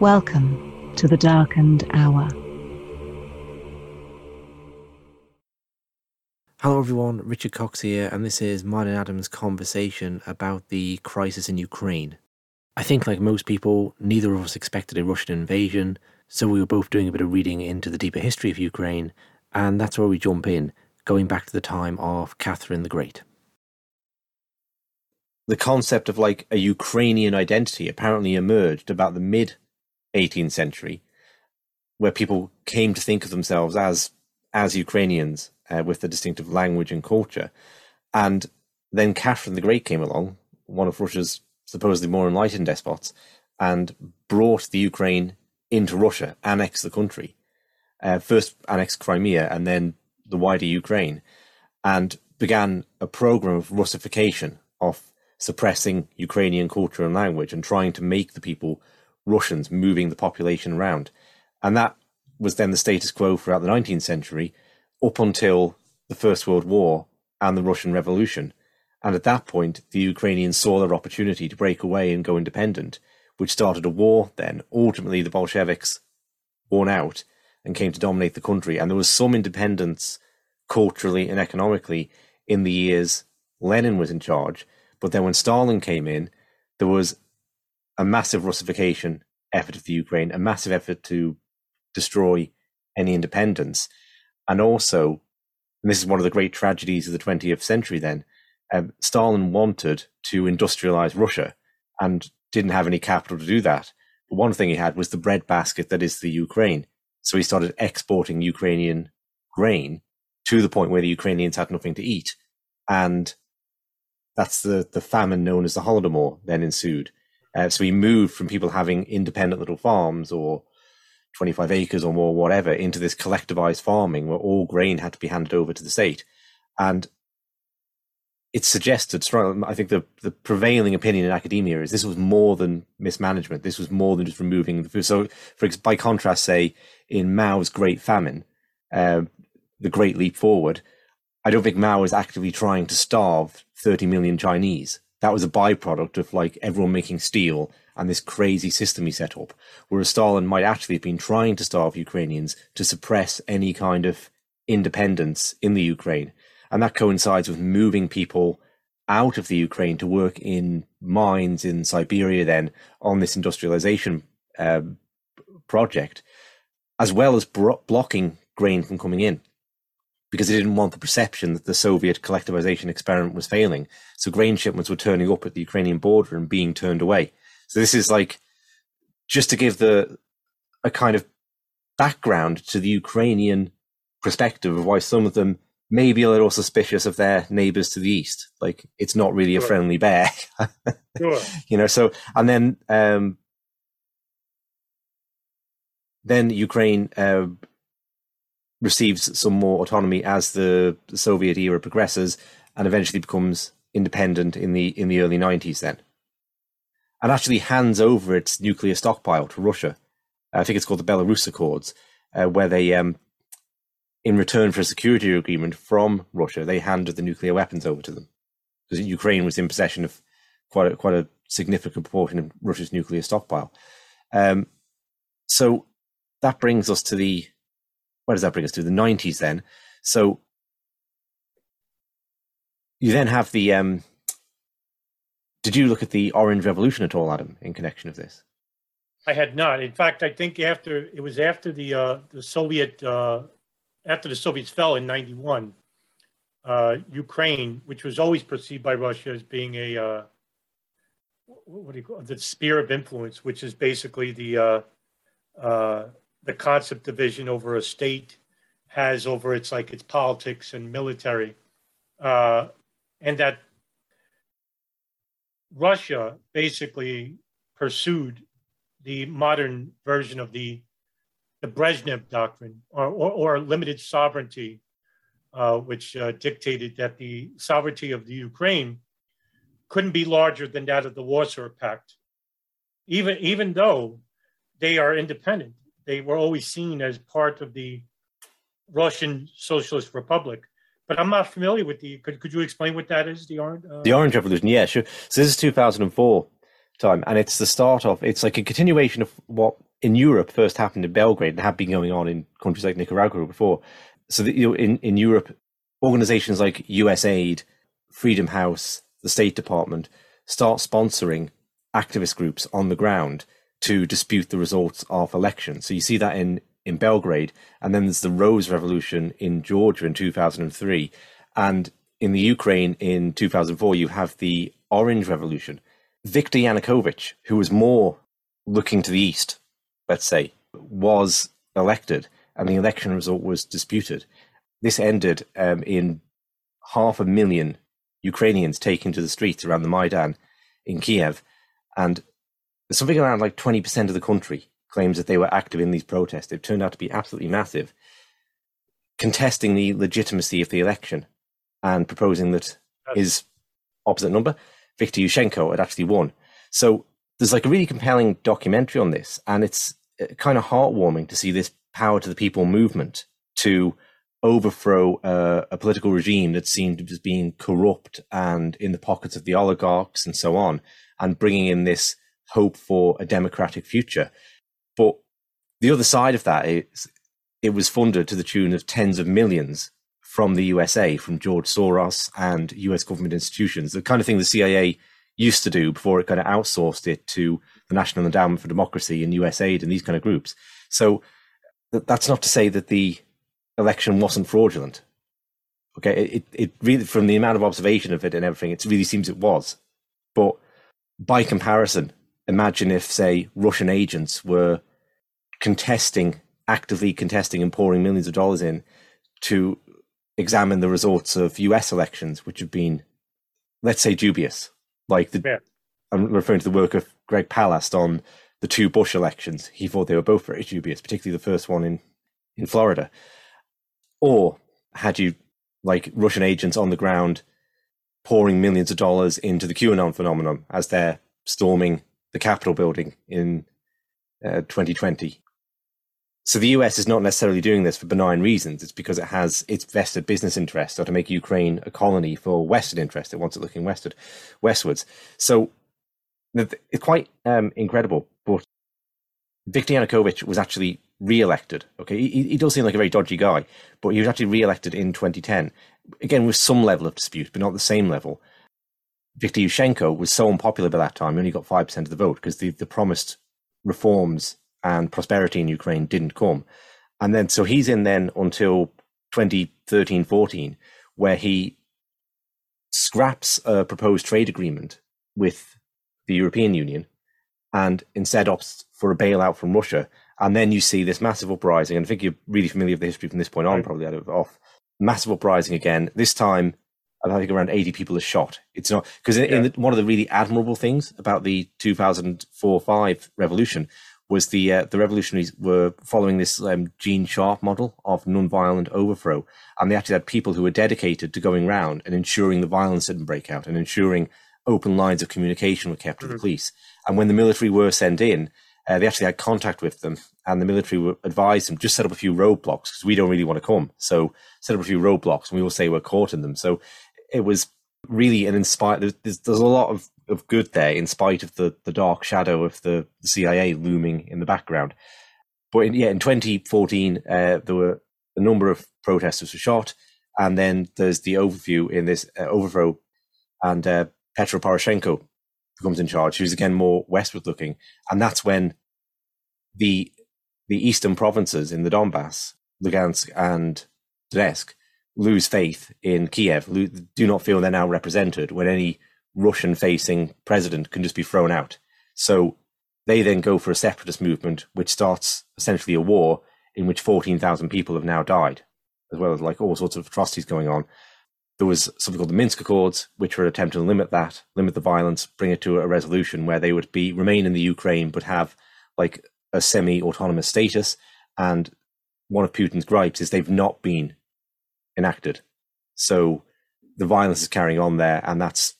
Welcome to the darkened hour. Hello, everyone. Richard Cox here, and this is mine and Adam's conversation about the crisis in Ukraine. I think, like most people, neither of us expected a Russian invasion, so we were both doing a bit of reading into the deeper history of Ukraine, and that's where we jump in, going back to the time of Catherine the Great. The concept of like a Ukrainian identity apparently emerged about the mid 18th century, where people came to think of themselves as as Ukrainians uh, with a distinctive language and culture. And then Catherine the Great came along, one of Russia's supposedly more enlightened despots, and brought the Ukraine into Russia, annexed the country. Uh, first annexed Crimea and then the wider Ukraine, and began a program of Russification, of suppressing Ukrainian culture and language and trying to make the people Russians, moving the population around. And that was then the status quo throughout the 19th century up until the First World War and the Russian Revolution. And at that point, the Ukrainians saw their opportunity to break away and go independent, which started a war then. Ultimately, the Bolsheviks won out and came to dominate the country. And there was some independence culturally and economically in the years Lenin was in charge. But then when Stalin came in, there was a massive Russification effort of the Ukraine, a massive effort to destroy any independence. And also, and this is one of the great tragedies of the 20th century then, um, Stalin wanted to industrialize Russia and didn't have any capital to do that. But one thing he had was the breadbasket that is the Ukraine. So he started exporting Ukrainian grain to the point where the Ukrainians had nothing to eat. And that's the, the famine known as the Holodomor then ensued. Uh, so we moved from people having independent little farms or 25 acres or more, whatever, into this collectivized farming where all grain had to be handed over to the state. And it's suggested, I think the, the prevailing opinion in academia is this was more than mismanagement. This was more than just removing the food. So, for by contrast, say in Mao's Great Famine, uh, the Great Leap Forward, I don't think Mao was actively trying to starve 30 million Chinese. That was a byproduct of like everyone making steel and this crazy system he set up, whereas Stalin might actually have been trying to starve Ukrainians to suppress any kind of independence in the Ukraine. And that coincides with moving people out of the Ukraine to work in mines in Siberia then on this industrialization uh, project, as well as bro- blocking grain from coming in because he didn't want the perception that the Soviet collectivization experiment was failing. So grain shipments were turning up at the Ukrainian border and being turned away. So this is like just to give the a kind of background to the Ukrainian perspective of why some of them may be a little suspicious of their neighbors to the east. Like it's not really a friendly bear. sure. You know, so and then um then Ukraine uh, receives some more autonomy as the Soviet era progresses and eventually becomes independent in the in the early 90s then and actually hands over its nuclear stockpile to Russia. I think it's called the Belarus Accords, uh, where they, um, in return for a security agreement from Russia, they handed the nuclear weapons over to them because Ukraine was in possession of quite a, quite a significant proportion of Russia's nuclear stockpile. Um, so that brings us to the where does that bring us to the 90s then? So you then have the um, did you look at the Orange Revolution at all, Adam, in connection of this? I had not. In fact, I think after it was after the uh, the Soviet uh, after the Soviets fell in '91, uh, Ukraine, which was always perceived by Russia as being a uh, what do you call it? the sphere of influence, which is basically the uh, uh, the concept of division over a state has over its like its politics and military, uh, and that Russia basically pursued the modern version of the the Brezhnev doctrine or, or, or limited sovereignty, uh, which uh, dictated that the sovereignty of the Ukraine couldn't be larger than that of the Warsaw Pact, even even though they are independent. They were always seen as part of the Russian Socialist Republic. But I'm not familiar with the. Could, could you explain what that is? The orange. Uh... The Orange Revolution. Yeah, sure. So this is 2004 time, and it's the start of. It's like a continuation of what in Europe first happened in Belgrade and had been going on in countries like Nicaragua before. So that, you know, in in Europe, organizations like USAID, Freedom House, the State Department start sponsoring activist groups on the ground to dispute the results of elections. So you see that in in Belgrade, and then there's the Rose Revolution in Georgia in 2003, and in the Ukraine in 2004 you have the Orange Revolution. Viktor Yanukovych, who was more looking to the east, let's say, was elected, and the election result was disputed. This ended um, in half a million Ukrainians taken to the streets around the Maidan in Kiev, and something around like 20% of the country claims that they were active in these protests. They've turned out to be absolutely massive, contesting the legitimacy of the election and proposing that his opposite number, Viktor Yushchenko, had actually won. So there's like a really compelling documentary on this, and it's uh, kind of heartwarming to see this power to the people movement to overthrow uh, a political regime that seemed as being corrupt and in the pockets of the oligarchs and so on, and bringing in this hope for a democratic future. But the other side of that is it was funded to the tune of tens of millions from the USA, from George Soros and US government institutions, the kind of thing the CIA used to do before it kind of outsourced it to the National Endowment for Democracy and USAID and these kind of groups. So that's not to say that the election wasn't fraudulent. Okay, it, it really, from the amount of observation of it and everything, it really seems it was. But by comparison, imagine if, say, Russian agents were contesting, actively contesting and pouring millions of dollars in to examine the results of US elections, which have been, let's say, dubious. Like the, yeah. I'm referring to the work of Greg Palast on the two Bush elections. He thought they were both very dubious, particularly the first one in, in Florida. Or had you like Russian agents on the ground pouring millions of dollars into the QAnon phenomenon as they're storming the Capitol building in uh, 2020. So the US is not necessarily doing this for benign reasons. It's because it has its vested business interests or to make Ukraine a colony for Western interest. It wants it looking westward, westwards. So it's quite um, incredible. But Viktor Yanukovych was actually re-elected. Okay, he, he does seem like a very dodgy guy, but he was actually re-elected in 2010. Again, with some level of dispute, but not the same level. Viktor Yushchenko was so unpopular by that time, he only got 5% of the vote because the, the promised reforms and prosperity in Ukraine didn't come. And then, so he's in then until 2013 14, where he scraps a proposed trade agreement with the European Union and instead opts for a bailout from Russia. And then you see this massive uprising. And I think you're really familiar with the history from this point on, right. probably out of off. Massive uprising again. This time I think around 80 people are shot. It's not because in, yeah. one of the really admirable things about the 2004-5 revolution was the uh, the revolutionaries were following this um, Gene Sharp model of non-violent overthrow, and they actually had people who were dedicated to going round and ensuring the violence didn't break out and ensuring open lines of communication were kept mm-hmm. with the police. And when the military were sent in, uh, they actually had contact with them, and the military advised them just set up a few roadblocks because we don't really want to come. So set up a few roadblocks, and we will say we're caught in them. So it was really an inspired. There's, there's a lot of, of good there, in spite of the, the dark shadow of the, CIA looming in the background. But in, yeah, in 2014, uh, there were a number of protesters were shot, and then there's the overview in this uh, overthrow, and uh, Petro Poroshenko becomes in charge, who's again more westward looking, and that's when the the eastern provinces in the Donbass, Lugansk and Donetsk, lose faith in Kiev, do not feel they're now represented when any Russian facing president can just be thrown out. So they then go for a separatist movement, which starts essentially a war in which 14,000 people have now died, as well as like all sorts of atrocities going on. There was something called the Minsk Accords, which were attempting to limit that, limit the violence, bring it to a resolution where they would be remain in the Ukraine but have like a semi-autonomous status. And one of Putin's gripes is they've not been enacted. So the violence is carrying on there, and that's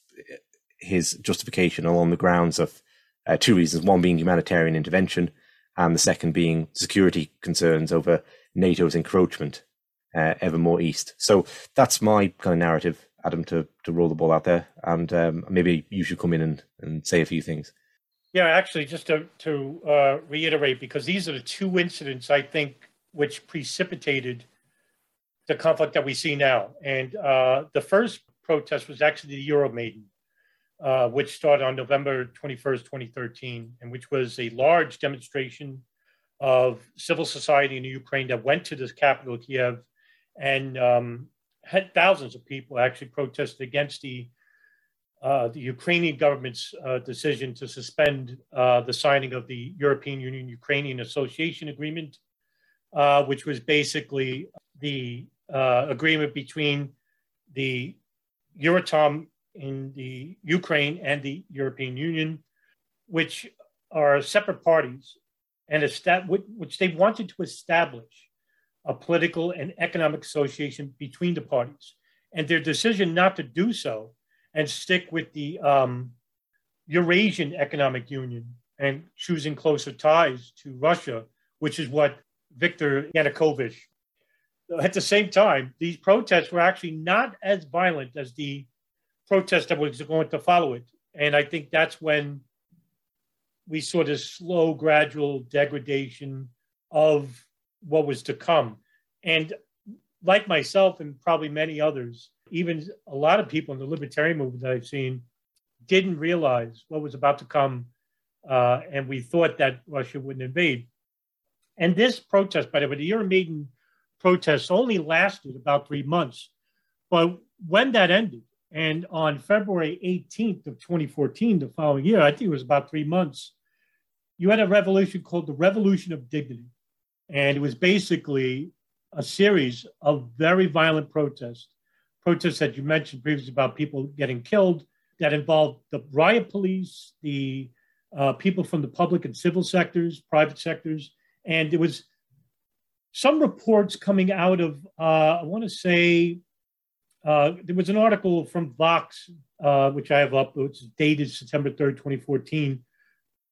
his justification along the grounds of uh, two reasons: one being humanitarian intervention, and the second being security concerns over NATO's encroachment uh, ever more east. So that's my kind of narrative, Adam, to to roll the ball out there, and um, maybe you should come in and, and say a few things. Yeah, actually, just to to uh, reiterate, because these are the two incidents I think which precipitated the conflict that we see now. And uh, the first protest was actually the Euromaidan, uh, which started on November 21st, 2013, and which was a large demonstration of civil society in Ukraine that went to the capital, Kiev, and um, had thousands of people actually protested against the uh, the Ukrainian government's uh, decision to suspend uh, the signing of the European Union Ukrainian Association Agreement, uh, which was basically the uh, agreement between the Euratom in the Ukraine and the European Union, which are separate parties, and which they wanted to establish a political and economic association between the parties. And their decision not to do so and stick with the um, Eurasian Economic Union and choosing closer ties to Russia, which is what Viktor Yanukovych. At the same time, these protests were actually not as violent as the protest that was going to follow it. And I think that's when we saw this slow, gradual degradation of what was to come. And like myself and probably many others, even a lot of people in the libertarian movement that I've seen didn't realize what was about to come. Uh, and we thought that Russia wouldn't invade. And this protest, by the way, the Euromaidan protests only lasted about three months. But when that ended, and on February 18th of 2014, the following year, I think it was about three months, you had a revolution called the Revolution of Dignity. And it was basically a series of very violent protests, protests that you mentioned previously about people getting killed, that involved the riot police, the uh, people from the public and civil sectors, private sectors. And it was some reports coming out of, uh, I want to say, uh, there was an article from Vox, uh, which I have up, which is dated September 3rd, 2014,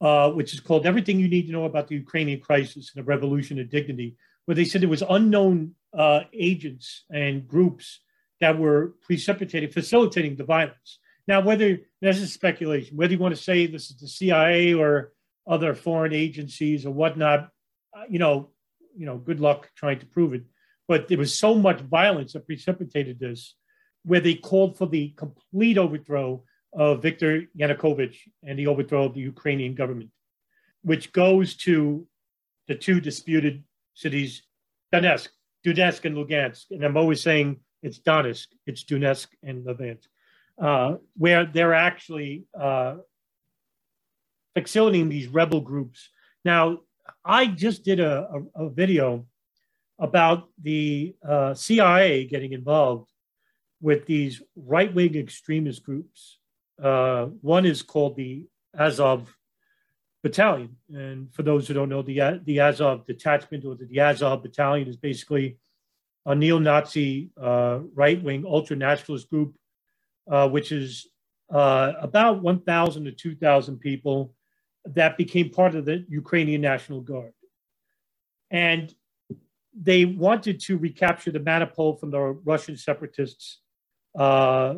uh, which is called Everything You Need to Know About the Ukrainian Crisis and the Revolution of Dignity, where they said there was unknown agents and groups that were precipitating, facilitating the violence. Now, whether this is speculation, whether you want to say this is the CIA or other foreign agencies or whatnot, you know, you know, good luck trying to prove it. But there was so much violence that precipitated this, where they called for the complete overthrow of Viktor Yanukovych and the overthrow of the Ukrainian government, which goes to the two disputed cities, Donetsk, Donetsk and Lugansk. And I'm always saying it's Donetsk, it's Donetsk and Lugansk, uh, where they're actually uh, facilitating these rebel groups. Now, I just did a, a, a video about the uh, CIA getting involved with these right wing extremist groups. Uh, one is called the Azov Battalion. And for those who don't know, the, the Azov detachment or the Azov Battalion is basically a neo Nazi uh, right wing ultra nationalist group, uh, which is uh, about 1,000 to 2,000 people that became part of the Ukrainian National Guard. And they wanted to recapture the Mariupol from the Russian separatists, uh,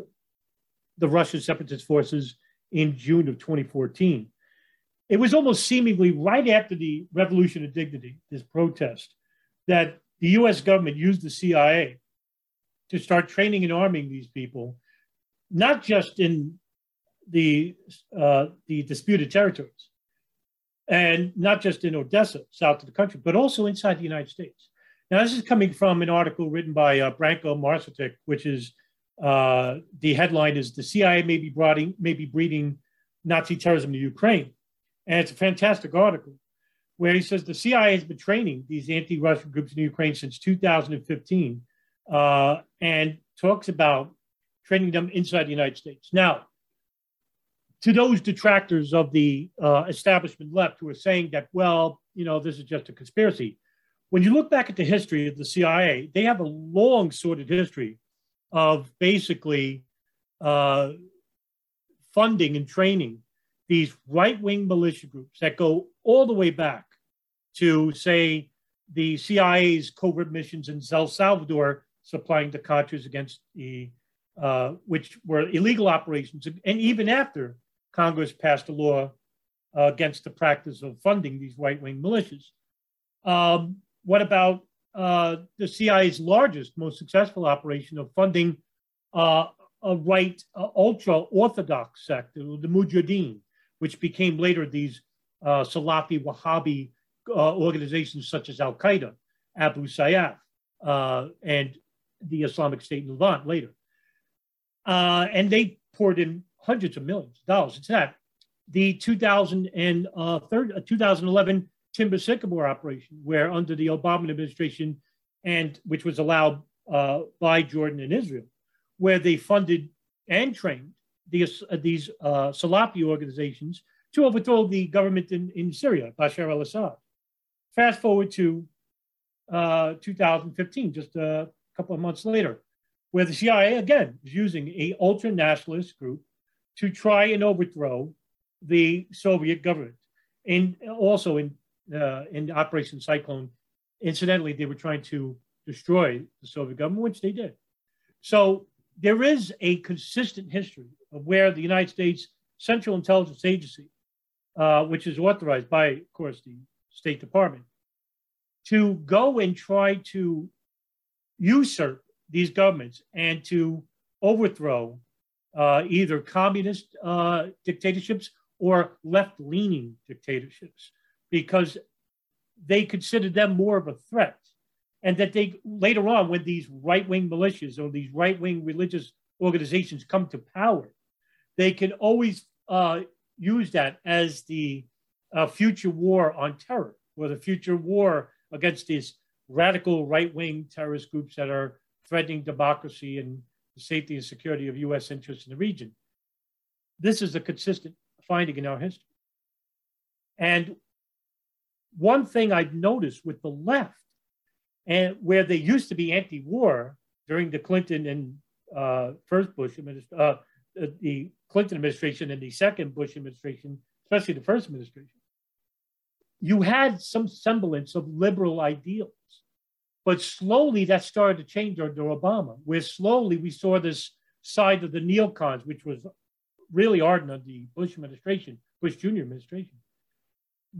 the Russian separatist forces in June of 2014. It was almost seemingly right after the Revolution of Dignity, this protest, that the US government used the CIA to start training and arming these people, not just in the, uh, the disputed territories, and not just in Odessa, south of the country, but also inside the United States. Now, this is coming from an article written by uh, Branko Marcetic, which is uh, the headline is "The CIA may be, may be breeding Nazi terrorism in Ukraine," and it's a fantastic article where he says the CIA has been training these anti-Russian groups in Ukraine since 2015, uh, and talks about training them inside the United States. Now, to those detractors of the uh, establishment left who are saying that, well, you know, this is just a conspiracy. When you look back at the history of the CIA, they have a long sordid history of basically uh, funding and training these right wing militia groups that go all the way back to, say, the CIA's covert missions in El Salvador, supplying the Contras against the, uh, which were illegal operations, and even after Congress passed a law uh, against the practice of funding these right wing militias. Um, what about uh, the CIA's largest, most successful operation of funding uh, a right uh, ultra orthodox sect, the Mujahideen, which became later these uh, Salafi Wahhabi uh, organizations such as Al Qaeda, Abu Sayyaf, and the Islamic State in Levant later. and they poured in hundreds of millions of dollars. It's that. The 2003, uh, 2011 Timber Sycamore operation, where under the Obama administration, and which was allowed uh, by Jordan and Israel, where they funded and trained these, uh, these uh, Salafi organizations to overthrow the government in, in Syria, Bashar al Assad. Fast forward to uh, 2015, just a couple of months later, where the CIA again is using a ultra nationalist group to try and overthrow the Soviet government. And also in uh, in Operation Cyclone, incidentally, they were trying to destroy the Soviet government, which they did. So there is a consistent history of where the United States Central Intelligence Agency, uh, which is authorized by, of course, the State Department, to go and try to usurp these governments and to overthrow uh, either communist uh, dictatorships or left leaning dictatorships because they considered them more of a threat. And that they later on, when these right wing militias or these right wing religious organizations come to power, they can always uh, use that as the uh, future war on terror or the future war against these radical right wing terrorist groups that are threatening democracy and the safety and security of U.S. interests in the region. This is a consistent finding in our history. And one thing I've noticed with the left, and where they used to be anti-war during the Clinton and uh, first Bush administration, uh, the Clinton administration and the second Bush administration, especially the first administration, you had some semblance of liberal ideals. But slowly that started to change under Obama, where slowly we saw this side of the neocons, which was really ardent under the Bush administration, Bush Jr. administration,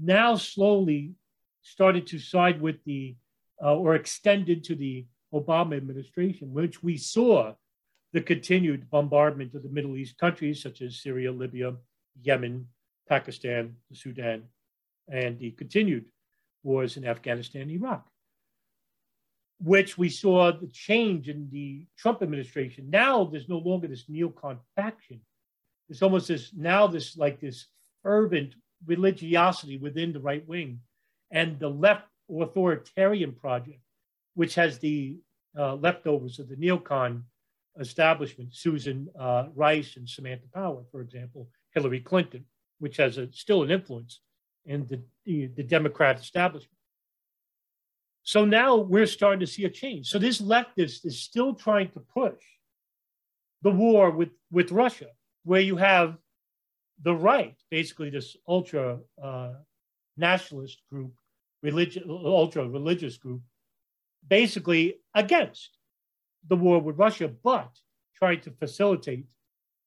now slowly started to side with the, uh, or extended to the Obama administration, which we saw the continued bombardment of the Middle East countries such as Syria, Libya, Yemen, Pakistan, the Sudan, and the continued wars in Afghanistan and Iraq which we saw the change in the Trump administration. Now there's no longer this neocon faction. It's almost this now this like this fervent religiosity within the right wing, and the left authoritarian project, which has the uh, leftovers of the neocon establishment, Susan uh, Rice and Samantha Power, for example, Hillary Clinton, which has a, still an influence in the, the, the Democrat establishment. So now we're starting to see a change. So this leftist is still trying to push the war with, with Russia, where you have the right, basically this ultra uh, nationalist group, religious, ultra religious group, basically against the war with Russia, but trying to facilitate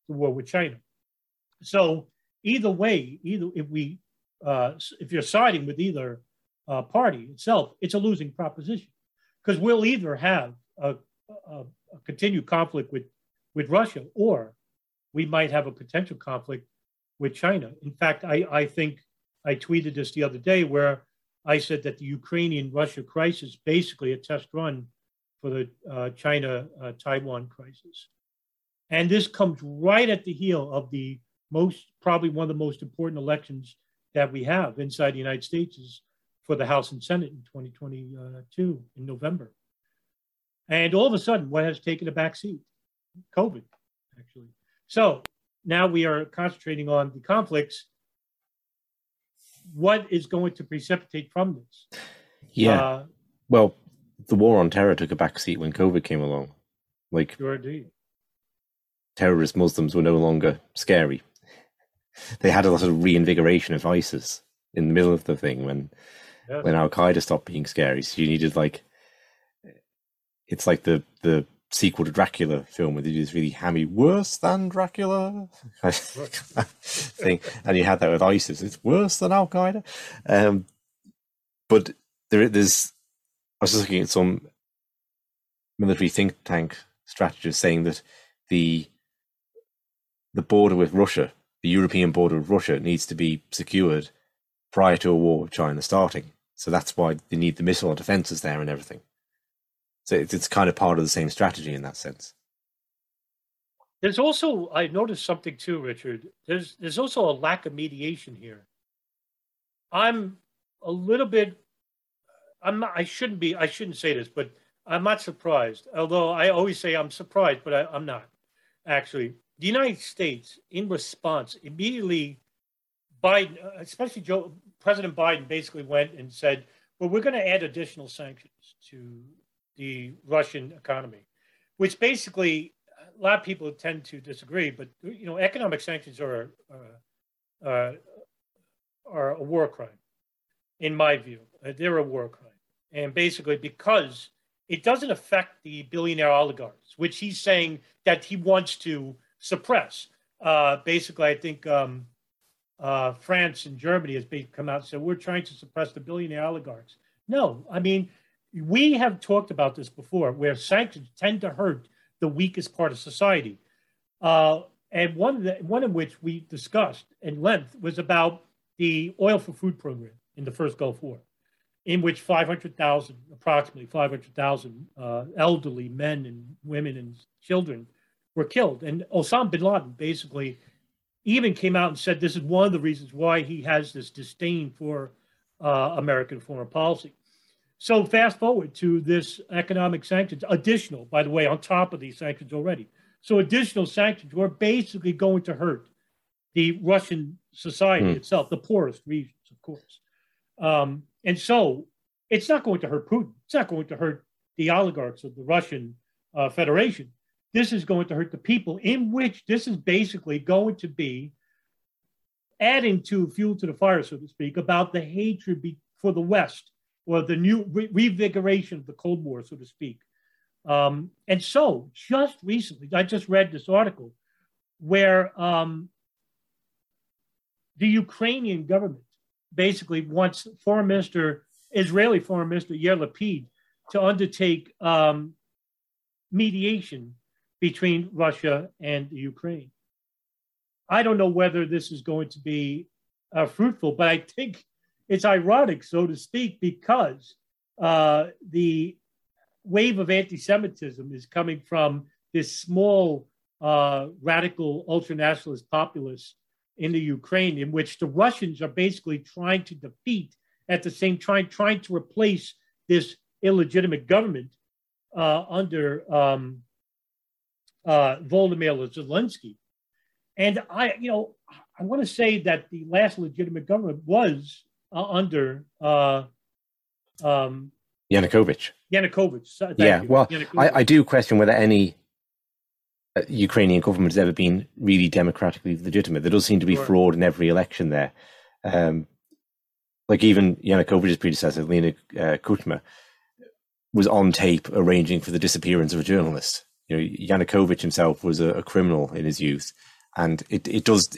the war with China. So either way, either if we uh, if you're siding with either uh, party itself, it's a losing proposition because we'll either have a, a, a, continued conflict with, with Russia or we might have a potential conflict with China. In fact, I, I think I tweeted this the other day where I said that the Ukrainian Russia crisis basically a test run for the uh, China uh, Taiwan crisis. And this comes right at the heel of the most, probably one of the most important elections that we have inside the United States is for the House and Senate in 2022 in November. And all of a sudden, what has taken a back seat? COVID, actually. So now we are concentrating on the conflicts. What is going to precipitate from this? Yeah. Uh, well, the war on terror took a back seat when COVID came along. Like, sure terrorist Muslims were no longer scary. They had a lot of reinvigoration of ISIS in the middle of the thing when when Al Qaeda stopped being scary. So you needed like it's like the the sequel to Dracula film where they do this really hammy, worse than Dracula thing, and you had that with ISIS. It's worse than Al Qaeda, um, but there, there's. I was just looking at some military think tank strategist saying that the the border with Russia, the European border with Russia, needs to be secured prior to a war with China starting. So that's why they need the missile defenses there and everything. So it's, kind of part of the same strategy in that sense. There's also I noticed something too, Richard. There's there's also a lack of mediation here. I'm a little bit. I'm not. I shouldn't be. I shouldn't say this, but I'm not surprised. Although I always say I'm surprised, but I, I'm not. Actually, the United States, in response, immediately, Biden, uh, especially Joe, President Biden, basically went and said, "Well, we're going to add additional sanctions to the Russian economy, which basically a lot of people tend to disagree. But you know, economic sanctions are uh, uh, are a war crime, in my view. Uh, they're a war crime, and basically because it doesn't affect the billionaire oligarchs, which he's saying that he wants to suppress. Uh, basically, I think. Um, uh, France and Germany has come out and said we're trying to suppress the billionaire oligarchs. No, I mean we have talked about this before, where sanctions tend to hurt the weakest part of society. Uh, and one of the, one of which we discussed in length was about the oil for food program in the first Gulf War, in which 500,000, approximately 500,000 uh, elderly men and women and children were killed. And Osama bin Laden basically even came out and said this is one of the reasons why he has this disdain for uh, American foreign policy. So fast forward to this economic sanctions, additional, by the way, on top of these sanctions already. So additional sanctions were basically going to hurt the Russian society mm. itself, the poorest regions, of course. Um, and so it's not going to hurt Putin. It's not going to hurt the oligarchs of the Russian uh, Federation. This is going to hurt the people, in which this is basically going to be adding to fuel to the fire, so to speak, about the hatred be- for the West or the new re- revigoration of the Cold War, so to speak. Um, and so, just recently, I just read this article where um, the Ukrainian government basically wants Foreign Minister, Israeli Foreign Minister Yair Lapid, to undertake um, mediation between Russia and Ukraine. I don't know whether this is going to be uh, fruitful, but I think it's ironic, so to speak, because uh, the wave of anti-Semitism is coming from this small uh, radical ultra-nationalist populace in the Ukraine, in which the Russians are basically trying to defeat, at the same time trying to replace this illegitimate government uh, under um, uh, Volodymyr Zelensky. And I, you know, I want to say that the last legitimate government was uh, under uh, um, Yanukovych. Yanukovych. yeah, you. well, Yanukovych. I, I, do question whether any uh, Ukrainian government has ever been really democratically legitimate. There does seem to be sure. fraud in every election there. Um, like even Yanukovych's predecessor, Leonid uh, Kuchma, was on tape arranging for the disappearance of a journalist. You know, Yanukovych himself was a, a criminal in his youth, and it, it does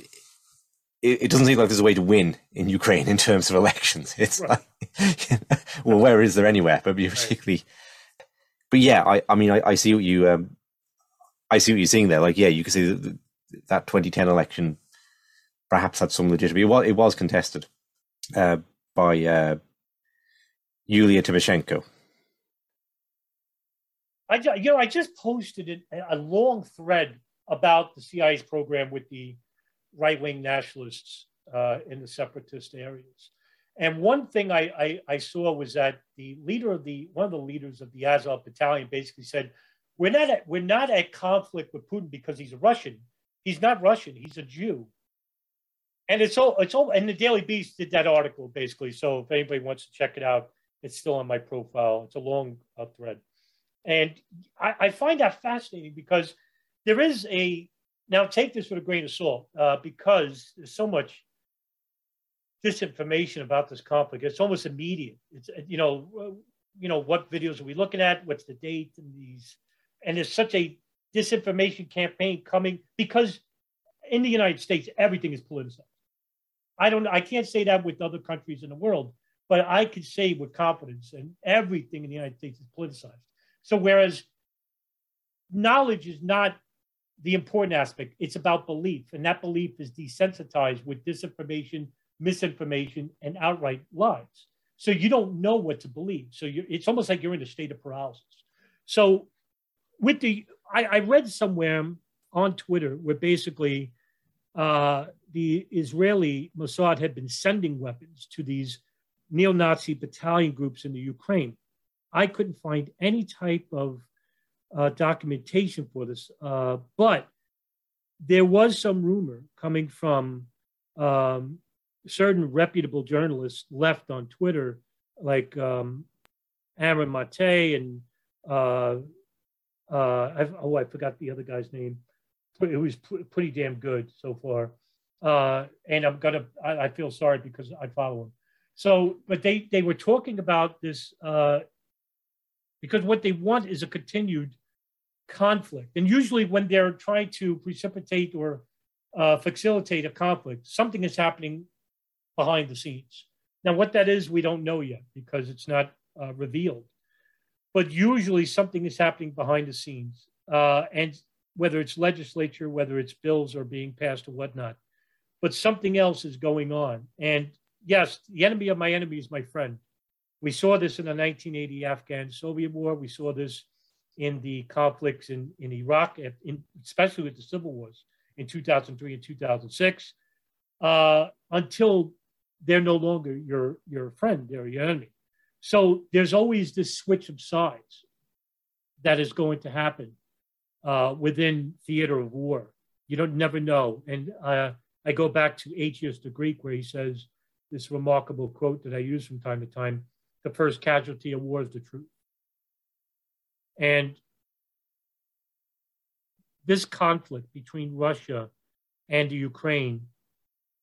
it, it, doesn't seem like there's a way to win in Ukraine in terms of elections. It's right. like, you know, well, where is there anywhere? But particularly, right. but yeah, I, I mean, I, I see what you, um, I see what you're seeing there. Like, yeah, you can see that, that 2010 election perhaps had some legitimacy. It was, it was contested. uh, by uh, Yulia Tymoshenko. I you know I just posted a long thread about the CIA's program with the right wing nationalists uh, in the separatist areas. And one thing I, I, I, saw was that the leader of the one of the leaders of the Azov battalion basically said, "We're not at, we're not at conflict with Putin because he's a Russian. He's not Russian. He's a Jew." And it's all it's all and the Daily Beast did that article basically. So if anybody wants to check it out, it's still on my profile. It's a long uh, thread, and I, I find that fascinating because there is a now take this with a grain of salt uh, because there's so much disinformation about this conflict. It's almost immediate. It's you know, you know what videos are we looking at? What's the date and these? And there's such a disinformation campaign coming because in the United States everything is politicized. I don't. I can't say that with other countries in the world, but I can say with confidence, and everything in the United States is politicized. So whereas knowledge is not the important aspect. It's about belief, and that belief is desensitized with disinformation, misinformation, and outright lies. So you don't know what to believe. So it's almost like you're in a state of paralysis. So with the, I, I read somewhere on Twitter where basically uh, the Israeli Mossad had been sending weapons to these neo-Nazi battalion groups in the Ukraine. I couldn't find any type of uh, documentation for this, uh, but there was some rumor coming from um, certain reputable journalists left on Twitter, like um, Aaron Mate and uh, uh, oh, I forgot the other guy's name. It was pretty damn good so far, uh, and I'm gonna. I, I, feel sorry because I follow him. So, but they they were talking about this uh, because what they want is a continued conflict. And usually, when they're trying to precipitate or uh, facilitate a conflict, something is happening behind the scenes. Now, what that is, we don't know yet because it's not uh, revealed. But usually, something is happening behind the scenes. Uh, and whether it's legislature, whether it's bills are being passed or whatnot, but something else is going on. And yes, the enemy of my enemy is my friend. We saw this in the 1980 Afghan Soviet War. We saw this in the conflicts in, in Iraq, in, especially with the civil wars in 2003 and 2006, uh, until they're no longer your, your friend, they're your enemy. So there's always this switch of sides that is going to happen uh, within theater of war. You don't never know. And uh, I go back to Aetius the Greek, where he says this remarkable quote that I use from time to time: "The first casualty of war is the truth." And this conflict between Russia and the Ukraine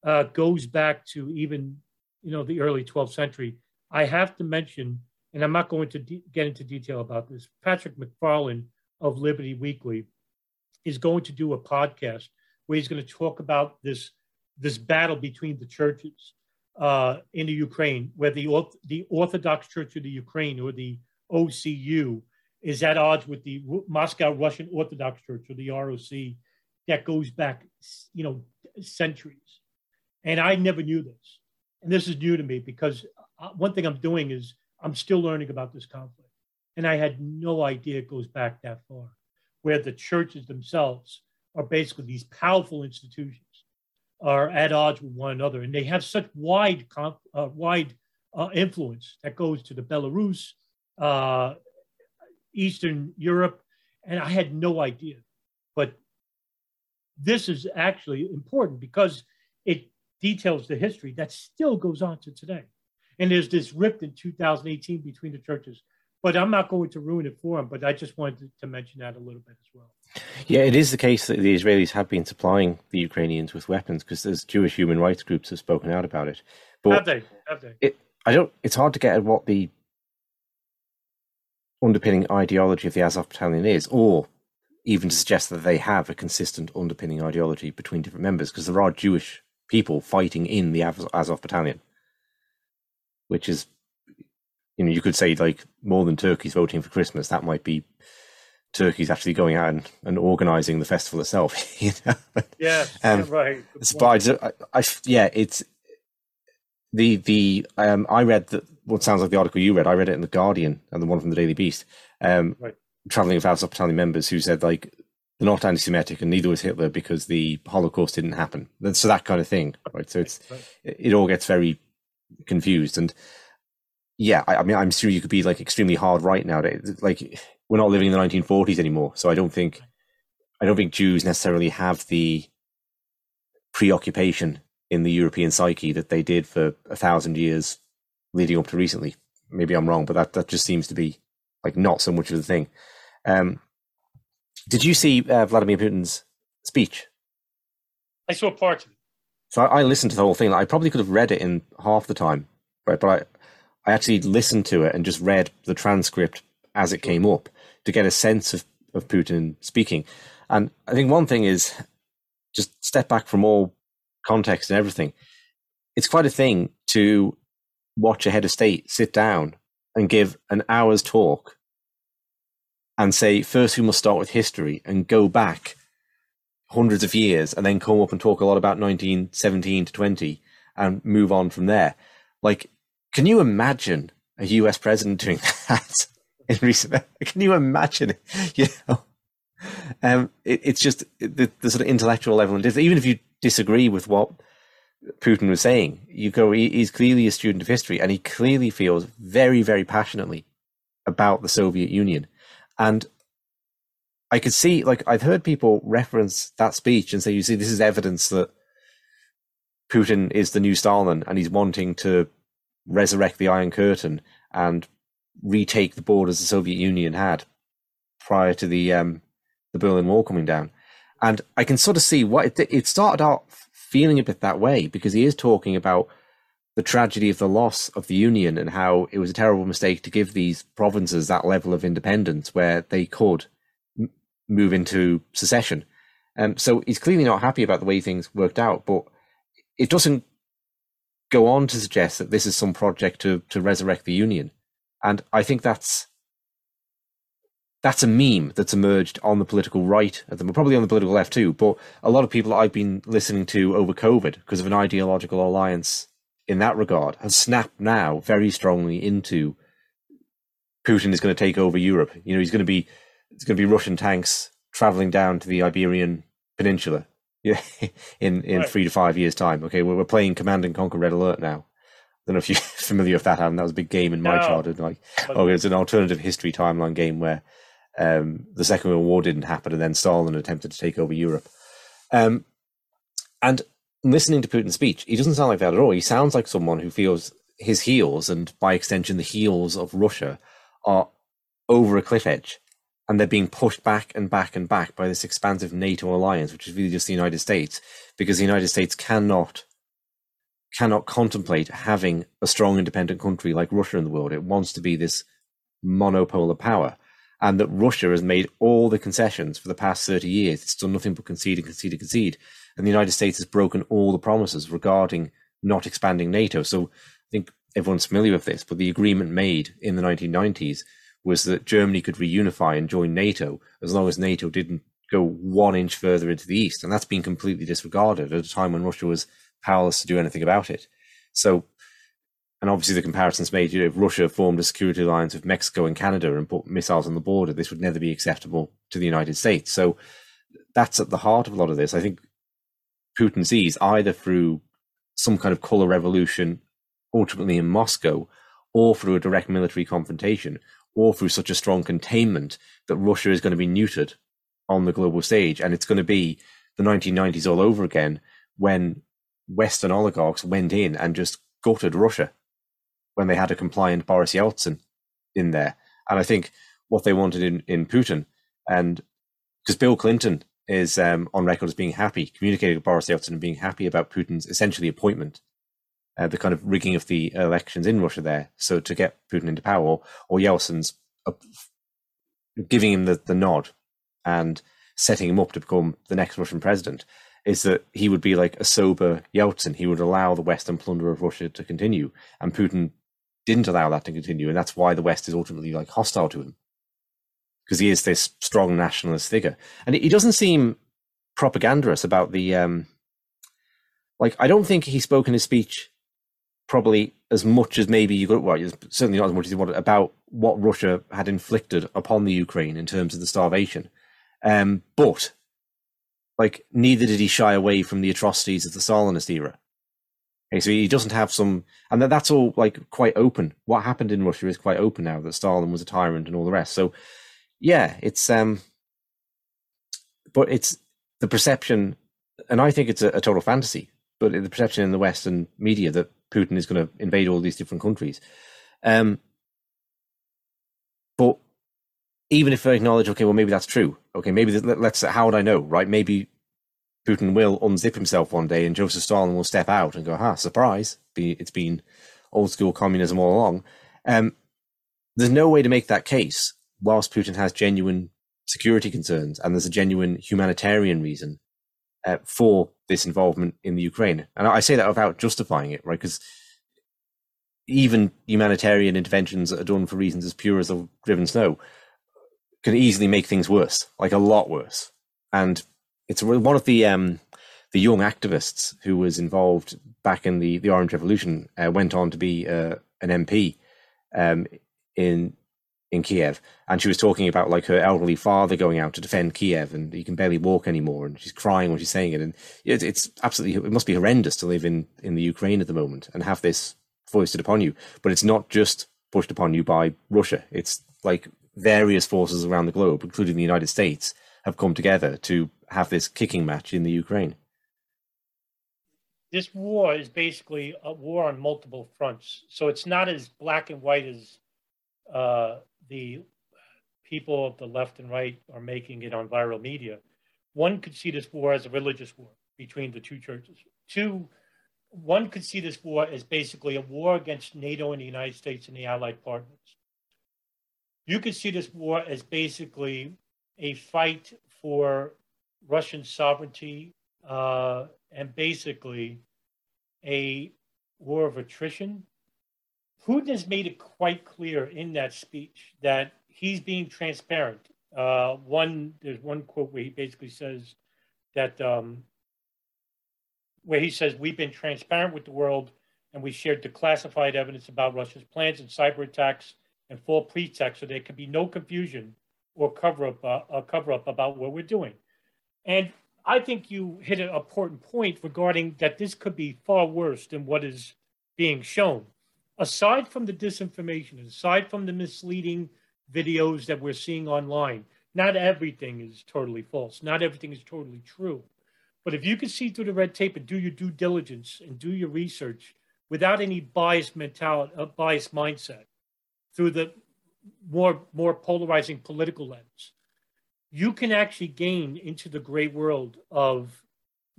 uh, goes back to even you know the early 12th century. I have to mention, and I'm not going to de- get into detail about this. Patrick MacFarlane of Liberty Weekly is going to do a podcast where he's going to talk about this this battle between the churches uh, in the Ukraine, where the the Orthodox Church of the Ukraine or the OCU is at odds with the Moscow Russian Orthodox Church or the ROC that goes back, you know, centuries. And I never knew this. And this is new to me because uh, one thing I'm doing is I'm still learning about this conflict. And I had no idea it goes back that far, where the churches themselves are basically these powerful institutions are at odds with one another. And they have such wide, uh, wide uh, influence that goes to the Belarus, uh, Eastern Europe, and I had no idea. But this is actually important because it details the history that still goes on to today. And there's this rift in 2018 between the churches. But I'm not going to ruin it for them, but I just wanted to mention that a little bit as well. Yeah, it is the case that the Israelis have been supplying the Ukrainians with weapons because there's Jewish human rights groups have spoken out about it. But have they? Have they? It, I don't. It's hard to get at what the underpinning ideology of the Azov Battalion is, or even to suggest that they have a consistent underpinning ideology between different members, because there are Jewish people fighting in the Azov Battalion, which is, you know, you could say like more than turkeys voting for Christmas. That might be turkeys actually going out and, and organizing the festival itself. you know? Yeah, um, right. But I, I, yeah, it's the the um, I read that what sounds like the article you read. I read it in the Guardian and the one from the Daily Beast. Um, Right. Traveling without hospitality members who said like they're not anti-Semitic and neither was Hitler because the Holocaust didn't happen. So that kind of thing, right? So it's Right. it all gets very confused and yeah, I, I mean, I'm sure you could be like extremely hard right nowadays. Like we're not living in the 1940s anymore, so I don't think I don't think Jews necessarily have the preoccupation in the European psyche that they did for a thousand years leading up to recently. Maybe I'm wrong, but that, that just seems to be like not so much of the thing. Um, did you see uh, Vladimir Putin's speech? I saw part of it. So I, I listened to the whole thing. I probably could have read it in half the time, right? But I, I actually listened to it and just read the transcript as it came up to get a sense of, of Putin speaking. And I think one thing is just step back from all context and everything. It's quite a thing to watch a head of state sit down and give an hour's talk and say, first we must start with history and go back hundreds of years and then come up and talk a lot about 1917 to 20 and move on from there. Like, can you imagine a US president doing that in recent? Can you imagine it? You know, um, it, it's just the, the sort of intellectual level, and even if you disagree with what Putin was saying, you go. He, he's clearly a student of history, and he clearly feels very, very passionately about the Soviet Union, and I could see, like, I've heard people reference that speech and say, "You see, this is evidence that Putin is the new Stalin, and he's wanting to resurrect the Iron Curtain and retake the borders the Soviet Union had prior to the um, the Berlin Wall coming down." And I can sort of see what it, it started out feeling a bit that way because he is talking about the tragedy of the loss of the Union and how it was a terrible mistake to give these provinces that level of independence where they could m- move into secession. And so he's clearly not happy about the way things worked out, but it doesn't go on to suggest that this is some project to, to resurrect the Union. And I think that's that's a meme that's emerged on the political right at the probably on the political left too. But a lot of people I've been listening to over COVID because of an ideological alliance in that regard have snapped now very strongly into Putin is going to take over Europe. You know, he's going to be it's going to be Russian tanks traveling down to the Iberian Peninsula. Yeah, in in Right. three to five years' time. Okay, well, we're playing Command and Conquer Red Alert now. I don't know if you're familiar with that, Adam. That was a big game in my No. childhood. Like, oh, it's an alternative history timeline game where um, the Second World War didn't happen, and then Stalin attempted to take over Europe. Um, and listening to Putin's speech, he doesn't sound like that at all. He sounds like someone who feels his heels, and by extension, the heels of Russia, are over a cliff edge, and they're being pushed back and back and back by this expansive NATO alliance, which is really just the United States, because the United States cannot cannot contemplate having a strong independent country like Russia in the world. It wants to be this monopolar power. And that Russia has made all the concessions for the past 30 years. It's done nothing but concede and concede and concede. And the United States has broken all the promises regarding not expanding NATO. So I think everyone's familiar with this, but the agreement made in the 1990s was that Germany could reunify and join NATO as long as NATO didn't go one inch further into the east. And that's been completely disregarded at a time when Russia was powerless to do anything about it. So, and obviously the comparisons made, you know, if Russia formed a security alliance with Mexico and Canada and put missiles on the border, this would never be acceptable to the United States. So that's at the heart of a lot of this. I think Putin sees either through some kind of color revolution, ultimately in Moscow, or through a direct military confrontation, or through such a strong containment that Russia is going to be neutered on the global stage. And it's going to be the 1990s all over again when Western oligarchs went in and just gutted Russia when they had a compliant Boris Yeltsin in there. And I think what they wanted in, in Putin, and because Bill Clinton is um, on record as being happy, communicating with Boris Yeltsin and being happy about Putin's essentially appointment, uh, the kind of rigging of the elections in Russia there, so to get Putin into power, or, or Yeltsin's uh, giving him the, the nod and setting him up to become the next Russian president, is that he would be like a sober Yeltsin. He would allow the Western plunder of Russia to continue, and Putin didn't allow that to continue, and that's why the West is ultimately like hostile to him because he is this strong nationalist figure, and he doesn't seem propagandist about the um. Like I don't think he spoke in his speech probably as much as maybe you got well, certainly not as much as you wanted about what Russia had inflicted upon the Ukraine in terms of the starvation. Um, but like neither did he shy away from the atrocities of the Stalinist era. Okay, so he doesn't have some, and that's all like quite open. What happened in Russia is quite open now that Stalin was a tyrant and all the rest. So, yeah, it's um, but it's the perception, and I think it's a, a total fantasy. But the perception in the Western media that Putin is going to invade all these different countries. Um, but even if I acknowledge, okay, well, maybe that's true. Okay, maybe let's. How would I know, right? Maybe Putin will unzip himself one day and Joseph Stalin will step out and go, "Ha, surprise! It's been old school communism all along." Um, there's no way to make that case whilst Putin has genuine security concerns and there's a genuine humanitarian reason uh, for this involvement in the Ukraine. And I say that without justifying it, right? Because even humanitarian interventions that are done for reasons as pure as the driven snow can easily make things worse, like a lot worse. And it's one of the um, the young activists who was involved back in the the Orange Revolution uh, went on to be uh, an MP um, in in Kiev, and she was talking about like her elderly father going out to defend Kiev, and he can barely walk anymore, and she's crying when she's saying it, and it's, it's absolutely it must be horrendous to live in in the Ukraine at the moment and have this foisted upon you. But it's not just pushed upon you by Russia; it's like various forces around the globe, including the United States, have come together to have this kicking match in the Ukraine. This war is basically a war on multiple fronts. So it's not as black and white as uh, the people of the left and right are making it on viral media. One could see this war as a religious war between the two churches. Two, one could see this war as basically a war against NATO and the United States and the Allied partners. You could see this war as basically a fight for Russian sovereignty uh, and basically a war of attrition. Putin has made it quite clear in that speech that he's being transparent. Uh, one, there's one quote where he basically says that, um, where he says, We've been transparent with the world and we shared declassified evidence about Russia's plans and cyber attacks and full pretext so there could be no confusion or cover up, uh, a cover up about what we're doing. And I think you hit an important point regarding that this could be far worse than what is being shown. Aside from the disinformation, aside from the misleading videos that we're seeing online, not everything is totally false. Not everything is totally true. But if you can see through the red tape and do your due diligence and do your research without any biased mentality, a uh, biased mindset, through the more more polarizing political lens, you can actually gain into the great world of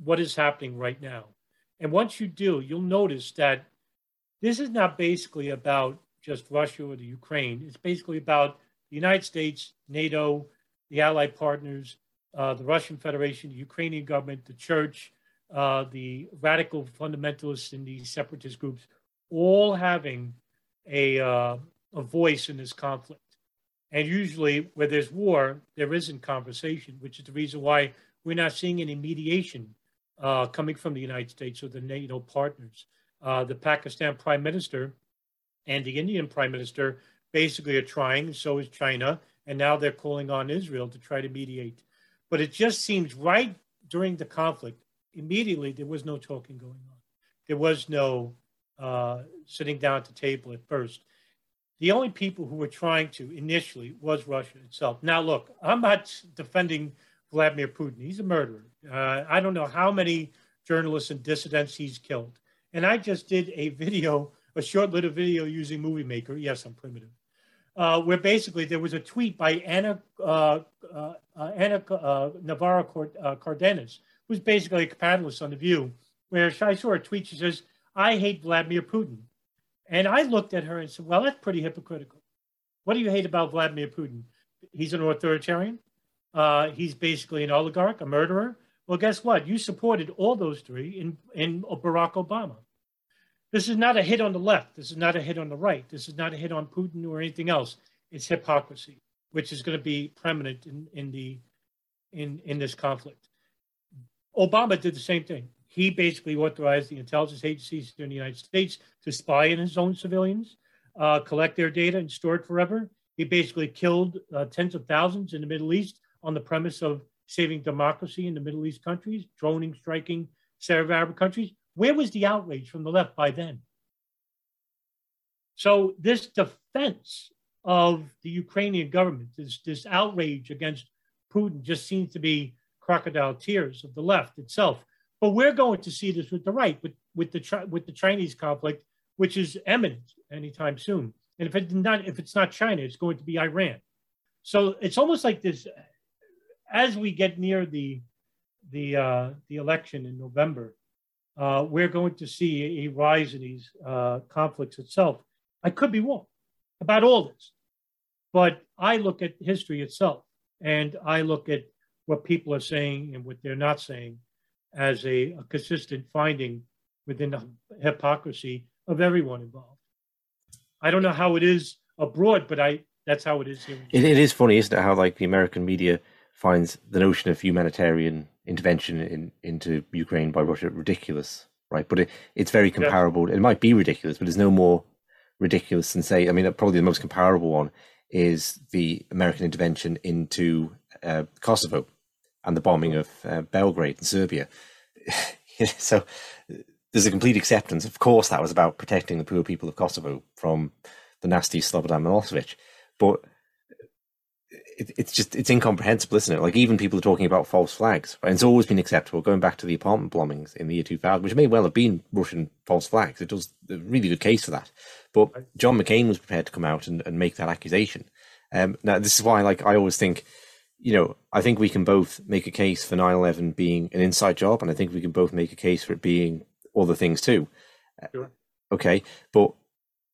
what is happening right now. And once you do, you'll notice that this is not basically about just Russia or the Ukraine. It's basically about the United States, NATO, the Allied partners, uh, the Russian Federation, the Ukrainian government, the church, uh, the radical fundamentalists and these separatist groups, all having a, uh, a voice in this conflict. And usually, where there's war, there isn't conversation, which is the reason why we're not seeing any mediation uh, coming from the United States or the NATO partners. Uh, the Pakistan prime minister and the Indian prime minister basically are trying, so is China, and now they're calling on Israel to try to mediate. But it just seems right during the conflict, immediately there was no talking going on. There was no uh, sitting down at the table at first the only people who were trying to initially was Russia itself. Now, look, I'm not defending Vladimir Putin. He's a murderer. Uh, I don't know how many journalists and dissidents he's killed. And I just did a video, a short little video using Movie Maker. Yes, I'm primitive. Uh, where basically there was a tweet by Ana uh, uh Ana uh, Navarro uh, Cardenas, who's basically a panelist on The View, where I saw a tweet. She says, "I hate Vladimir Putin." And I looked at her and said, well, that's pretty hypocritical. What do you hate about Vladimir Putin? He's an authoritarian. Uh, he's basically an oligarch, a murderer. Well, guess what? You supported all those three in, in Barack Obama. This is not a hit on the left. This is not a hit on the right. This is not a hit on Putin or anything else. It's hypocrisy, which is going to be prominent in, in, the, in, in this conflict. Obama did the same thing he basically authorized the intelligence agencies in the United States to spy on his own civilians, uh, collect their data, and store it forever. He basically killed uh, tens of thousands in the Middle East on the premise of saving democracy in the Middle East countries, droning, striking Arab Arab countries. Where was the outrage from the left by then? So this defense of the Ukrainian government, this, this outrage against Putin just seems to be crocodile tears of the left itself. But we're going to see this with the right, with, with, the, with the Chinese conflict, which is imminent anytime soon. And if it's not, if it's not China, it's going to be Iran. So it's almost like this, as we get near the, the, uh, the election in November, uh, we're going to see a, rise in these uh, conflicts itself. I could be wrong about all this, but I look at history itself and I look at what people are saying and what they're not saying as a, a consistent finding within the hypocrisy of everyone involved. I don't know how it is abroad, but I that's how it is here. It, it is funny, isn't it? How like the American media finds the notion of humanitarian intervention in, into Ukraine by Russia ridiculous, right? But it, it's very comparable. Yeah. It might be ridiculous, but it's no more ridiculous than say. I mean, probably the most comparable one is the American intervention into uh, Kosovo and the bombing of uh, Belgrade in Serbia. so there's a complete acceptance. Of course, that was about protecting the poor people of Kosovo from the nasty Slobodan Milosevic, but it, it's just it's incomprehensible, isn't it? Like even people are talking about false flags, right? And it's always been acceptable. Going back to the apartment bombings in the year 2000, which may well have been Russian false flags. It does a really good case for that. But John McCain was prepared to come out and, and make that accusation. Um, now, this is why, like, I always think, you know, I think we can both make a case for 9/11 being an inside job, and I think we can both make a case for it being other things too. Sure. Okay, but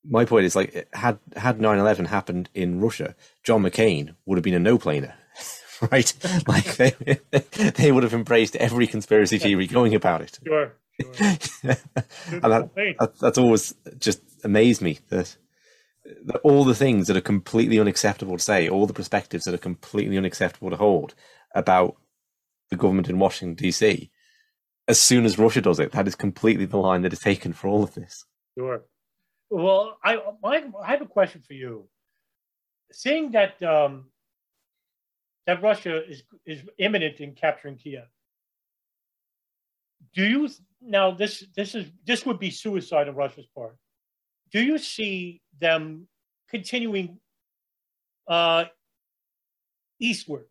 my point is like had had 9-11 happened in russia john mccain would have been a no-planer right like they they would have embraced every conspiracy theory going about it sure, sure. and that, that, that's always just amazed me that all the things that are completely unacceptable to say all the perspectives that are completely unacceptable to hold about the government in washington dc as soon as russia does it that is completely the line that is taken for all of this sure well, I, I, have a question for you. Seeing that um, that Russia is is imminent in capturing Kiev, do you now this this is this would be suicide on Russia's part? Do you see them continuing uh, eastward?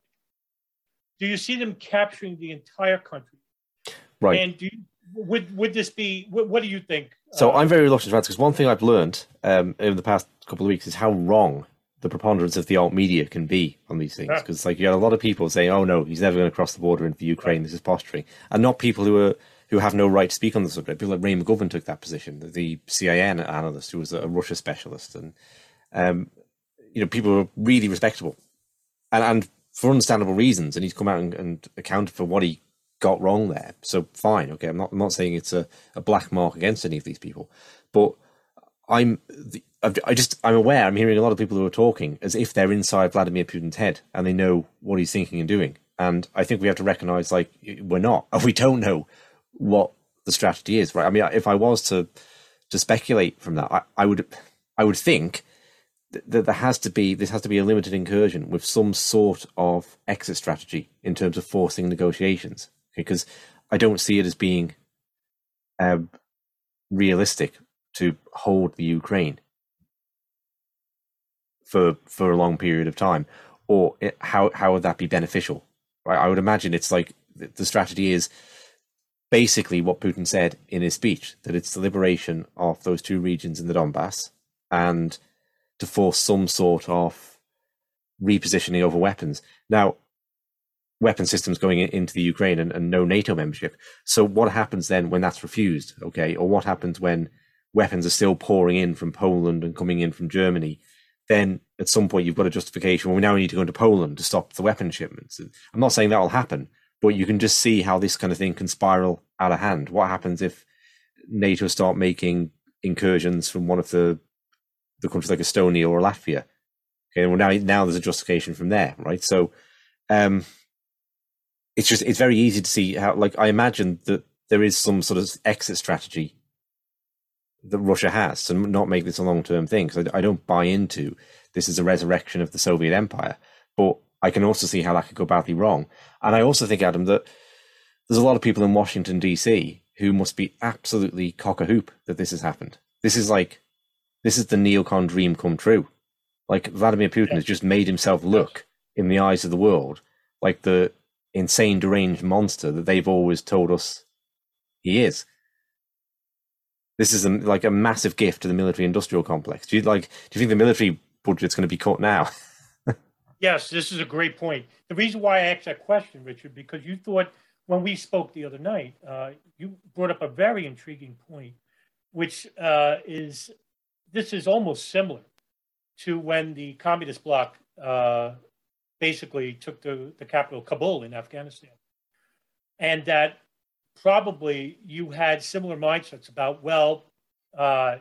Do you see them capturing the entire country? Right. And do you, would would this be? What, what do you think? So uh, I'm very reluctant to answer because one thing I've learned um, over the past couple of weeks is how wrong the preponderance of the alt media can be on these things. Because like you got a lot of people saying, "Oh no, he's never going to cross the border into Ukraine. This is posturing," and not people who are who have no right to speak on the subject. People like Ray McGovern took that position, the CIA analyst who was a Russia specialist, and um, you know people are really respectable, and and for understandable reasons. And he's come out and, and accounted for what he got wrong there. So fine, okay. I'm not I'm not saying it's a, a black mark against any of these people, but I'm the, I just I'm aware. I'm hearing a lot of people who are talking as if they're inside Vladimir Putin's head and they know what he's thinking and doing. And I think we have to recognize like we're not, we don't know what the strategy is, right? I mean, if I was to to speculate from that, I, I would I would think that there has to be this has to be a limited incursion with some sort of exit strategy in terms of forcing negotiations because I don't see it as being um, realistic to hold the Ukraine for for a long period of time, or it, how how would that be beneficial? Right? I would imagine it's like the strategy is basically what Putin said in his speech that it's the liberation of those two regions in the Donbass and to force some sort of repositioning over weapons. Now, weapon systems going into the Ukraine and, and no NATO membership. So what happens then when that's refused? Okay, or what happens when weapons are still pouring in from Poland and coming in from Germany? Then at some point you've got a justification. Well, we now need to go into Poland to stop the weapon shipments. I'm not saying that will happen, but you can just see how this kind of thing can spiral out of hand. What happens if NATO start making incursions from one of the the countries like Estonia or Latvia? Okay, well now now there's a justification from there, right? So um, it's just it's very easy to see how like I imagine that there is some sort of exit strategy that Russia has to not make this a long term thing. Because I, I, don't buy into this is a resurrection of the Soviet Empire, but I can also see how that could go badly wrong. And I also think, Adam, that there's a lot of people in Washington D.C. who must be absolutely cock a hoop that this has happened. This is like this is the neocon dream come true. Like Vladimir Putin has just made himself look in the eyes of the world like the insane deranged monster that they've always told us he is. This is a, like a massive gift to the military industrial complex. Do you like? Do you think the military budget's going to be cut now? yes, this is a great point. The reason why I asked that question, Richard, because you thought when we spoke the other night, uh, you brought up a very intriguing point, which uh, is this is almost similar to when the communist bloc uh, basically took the, the capital Kabul in Afghanistan. And that probably you had similar mindsets about, well, uh,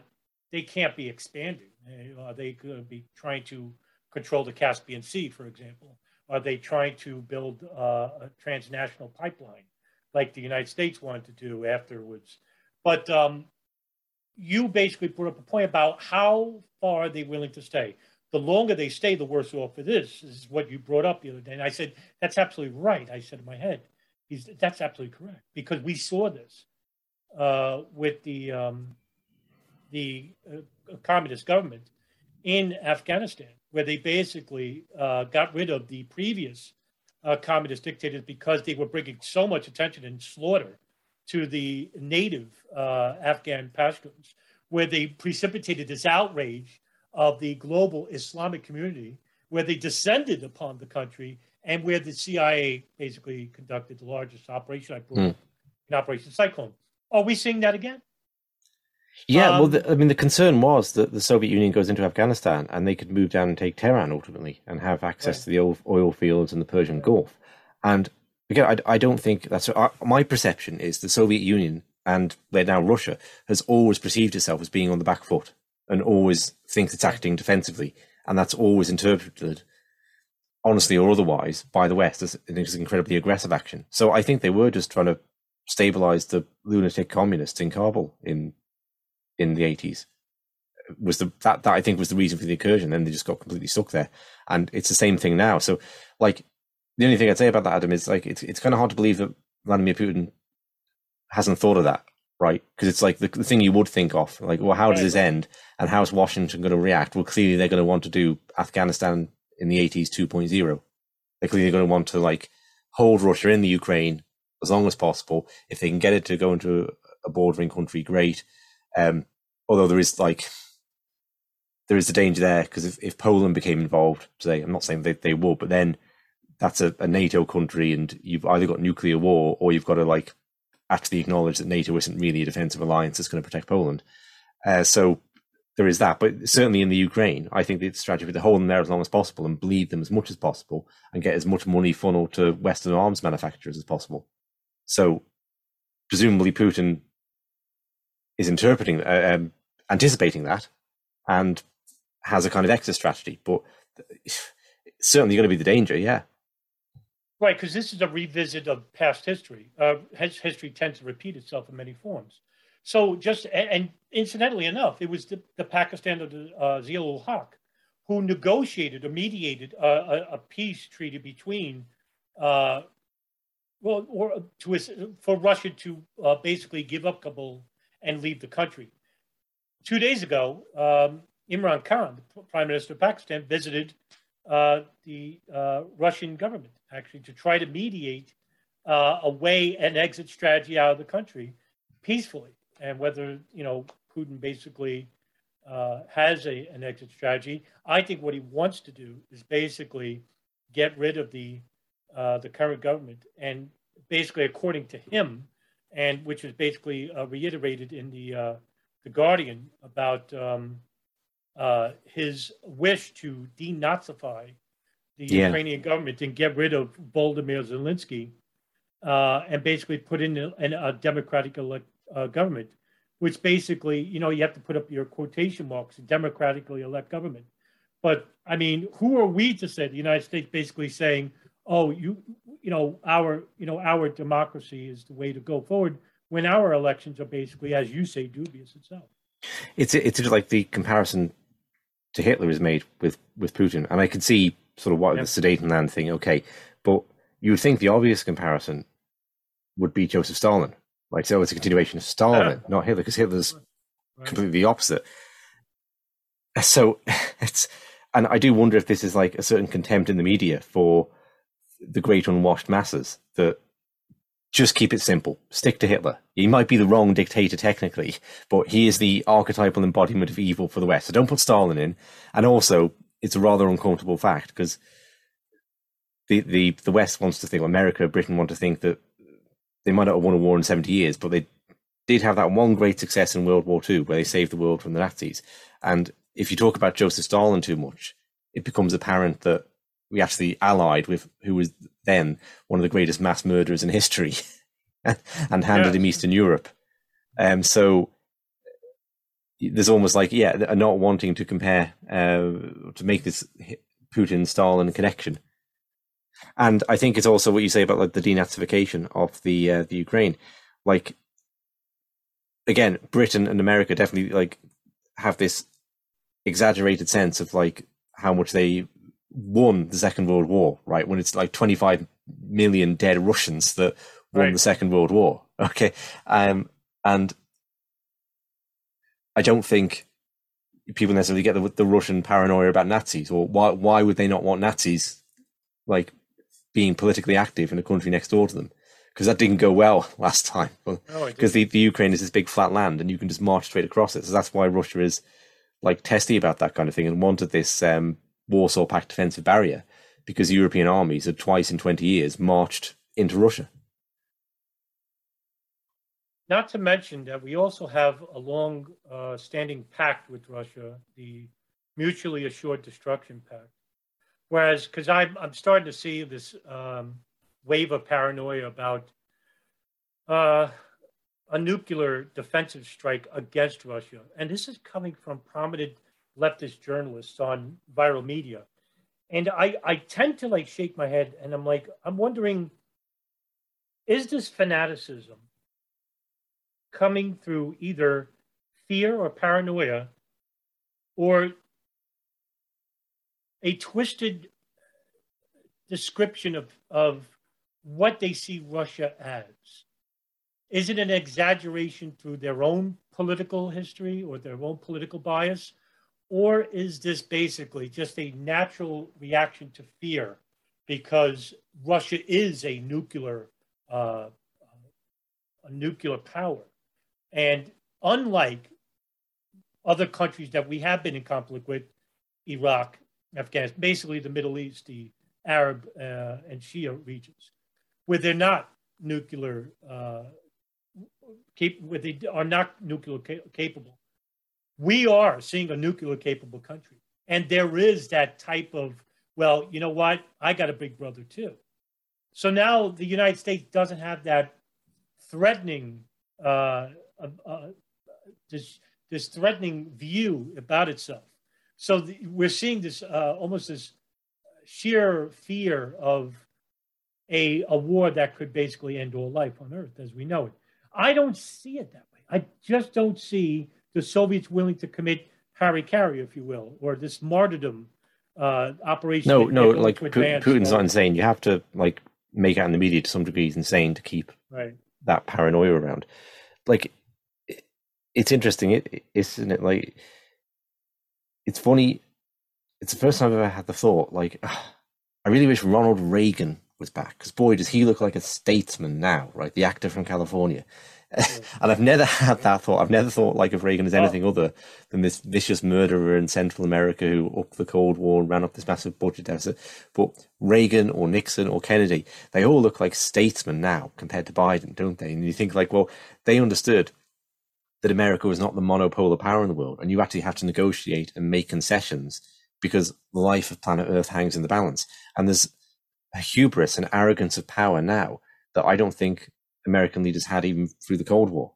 they can't be expanding. Are they going to be trying to control the Caspian Sea, for example? Are they trying to build uh, a transnational pipeline like the United States wanted to do afterwards? But um, you basically put up a point about how far are they willing to stay. The longer they stay, the worse off it is. This is what you brought up the other day. And I said, that's absolutely right. I said in my head, He's, that's absolutely correct because we saw this uh, with the um, the uh, communist government in Afghanistan, where they basically uh, got rid of the previous uh, communist dictators because they were bringing so much attention and slaughter to the native uh, Afghan Pashtuns, where they precipitated this outrage of the global Islamic community, where they descended upon the country and where the CIA basically conducted the largest operation, I believe, mm. in Operation Cyclone. Are we seeing that again? Yeah, um, well, the, I mean, the concern was that the Soviet Union goes into Afghanistan and they could move down and take Tehran ultimately and have access right. to the oil, oil, fields and the Persian Gulf. And again, I, I don't think that's uh, my perception is the Soviet Union and where now Russia has always perceived itself as being on the back foot and always thinks it's acting defensively, and that's always interpreted honestly or otherwise, by the West as an incredibly aggressive action. So I think they were just trying to stabilize the lunatic communists in Kabul in in the eighties. Was the that that I think was the reason for the incursion. Then they just got completely stuck there, and it's the same thing now. So like the only thing I'd say about that, Adam, is like it's it's kind of hard to believe that Vladimir Putin hasn't thought of that, right? Because it's like the, the, thing you would think of, like, well, how does this end, and how's Washington going to react? Well, clearly they're going to want to do Afghanistan in the 80s 2.0. They're clearly going to want to like hold Russia in the Ukraine as long as possible. If they can get it to go into a bordering country, great. Um, although there is like there is a danger there because if, if Poland became involved I'm not saying they, they would, but then that's a, a NATO country and you've either got nuclear war or you've got to like actually acknowledge that NATO isn't really a defensive alliance that's going to protect Poland. Uh, so there is that. But certainly in the Ukraine, I think the strategy would to hold them there as long as possible and bleed them as much as possible and get as much money funneled to Western arms manufacturers as possible. So presumably Putin is interpreting, uh, um, anticipating that and has a kind of exit strategy. But certainly going to be the danger, yeah. Right, because this is a revisit of past history. Uh, history tends to repeat itself in many forms. So just and incidentally enough, it was the, the Pakistan of the uh, Zia-ul Haq who negotiated or mediated a, a, a peace treaty between, uh, well, or to for Russia to uh, basically give up Kabul and leave the country. Two days ago, um, Imran Khan, the Prime Minister of Pakistan, visited uh, the uh, Russian government actually to try to mediate uh, a way an exit strategy out of the country peacefully and whether you know Putin basically uh, has a, an exit strategy. I think what he wants to do is basically get rid of the uh, the current government, and basically, according to him, and which was basically uh, reiterated in the uh, the Guardian about um, uh, his wish to denazify the yeah. Ukrainian government and get rid of Volodymyr Zelensky, uh, and basically put in a, a democratic elect, uh, government, which basically, you know, you have to put up your quotation marks, a democratically elect government. But I mean, who are we to say the United States basically saying, oh, you, you know, our, you know, our democracy is the way to go forward when our elections are basically, as you say, dubious itself. It's it's just like the comparison to Hitler is made with with Putin, and I can see sort of what the Sudetenland thing. Okay, but you would think the obvious comparison would be Joseph Stalin. Like, so it's a continuation of Stalin, not Hitler, because Hitler's right. completely the opposite. So it's, and I do wonder if this is like a certain contempt in the media for the great unwashed masses that just keep it simple. Stick to Hitler. He might be the wrong dictator technically, but he is the archetypal embodiment of evil for the West. So don't put Stalin in. And also, it's a rather uncomfortable fact because the, the, the West wants to think, America, Britain want to think that they might not have won a war in 70 years, but they did have that one great success in World War II where they saved the world from the Nazis. And if you talk about Joseph Stalin too much, it becomes apparent that we actually allied with who was then one of the greatest mass murderers in history and handed yeah. him Eastern Europe. Um, so there's almost like, yeah, not wanting to compare, uh, to make this Putin Stalin connection. And I think it's also what you say about like the denazification of the uh, the Ukraine. Like again, Britain and America definitely like have this exaggerated sense of like how much they won the Second World War, right? When it's like 25 million dead Russians that won right. the Second World War. Okay. Um, and I don't think people necessarily get the, the Russian paranoia about Nazis or why, why would they not want Nazis like being politically active in a country next door to them? Because that didn't go well last time. Because the, the Ukraine is this big flat land and you can just march straight across it. So that's why Russia is like testy about that kind of thing and wanted this um, Warsaw Pact defensive barrier because European armies had twice in 20 years marched into Russia. Not to mention that we also have a long uh, standing pact with Russia, the Mutually Assured Destruction Pact. Whereas, because I'm, I'm starting to see this um, wave of paranoia about uh, a nuclear defensive strike against Russia. And this is coming from prominent leftist journalists on viral media. And I, I tend to like shake my head and I'm like, I'm wondering, is this fanaticism coming through either fear or paranoia or a twisted description of, of what they see Russia as? Is it an exaggeration through their own political history or their own political bias? Or is this basically just a natural reaction to fear because Russia is a nuclear uh, a nuclear power, and unlike other countries that we have been in conflict with, Iraq, Afghanistan, basically the Middle East, the Arab uh, and Shia regions, where they're not nuclear, uh, cap- where they are not nuclear ca- capable we are seeing a nuclear capable country. And there is that type of, well, you know what? I got a big brother too. So now the United States doesn't have that threatening, uh, uh, this, this threatening view about itself. So the, we're seeing this uh, almost this sheer fear of a, a war that could basically end all life on Earth as we know it. I don't see it that way. I just don't see the Soviets willing to commit hara-kiri, if you will, or this martyrdom uh, operation. No, no, like Putin's not insane. You have to like make out in the media to some degree he's insane to keep right. that paranoia around. Like, it's interesting, it, isn't it? Like, it's funny. It's the first time I've ever had the thought, like, I really wish Ronald Reagan was back because boy, does he look like a statesman now, right? The actor from California. and I've never had that thought. I've never thought like of Reagan as oh. anything oh. other than this vicious murderer in Central America who upped the Cold War and ran up this massive budget deficit. But Reagan or Nixon or Kennedy, they all look like statesmen now compared to Biden, don't they? And you think like, well, they understood that America was not the monopolar power in the world, and you actually have to negotiate and make concessions because the life of planet Earth hangs in the balance. And there's a hubris and arrogance of power now that I don't think American leaders had even through the Cold War.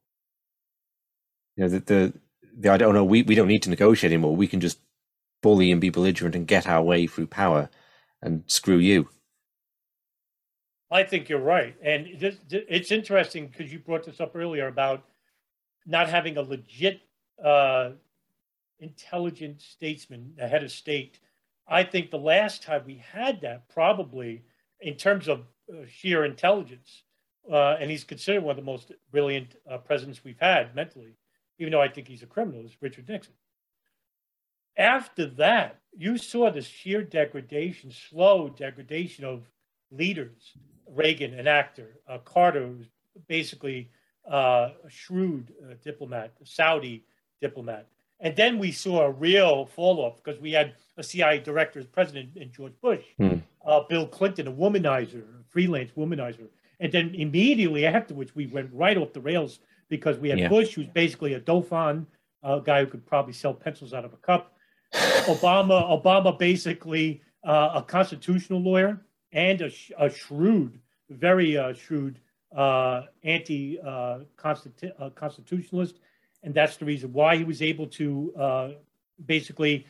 You know, the the, the I don't know, we, we don't need to negotiate anymore. We can just bully and be belligerent and get our way through power and screw you. I think you're right, and this, it's interesting because you brought this up earlier about not having a legit, uh, intelligent statesman, a head of state. I think the last time we had that, probably in terms of uh, sheer intelligence, uh, and he's considered one of the most brilliant uh, presidents we've had mentally, even though I think he's a criminal, is Richard Nixon. After that, you saw the sheer degradation, slow degradation of leaders. Reagan, an actor, uh, Carter, was basically uh, a shrewd uh, diplomat, a Saudi diplomat. And then we saw a real fall off because we had a CIA director as president in George Bush, uh, Bill Clinton, a womanizer, a freelance womanizer. And then immediately afterwards, we went right off the rails because we had Yeah. Bush, who's basically a Dauphin, a guy who could probably sell pencils out of a cup. Obama, Obama, basically uh, a constitutional lawyer and a, sh- a shrewd, very uh, shrewd uh, anti-constitutionalist, and that's the reason why he was able to uh, basically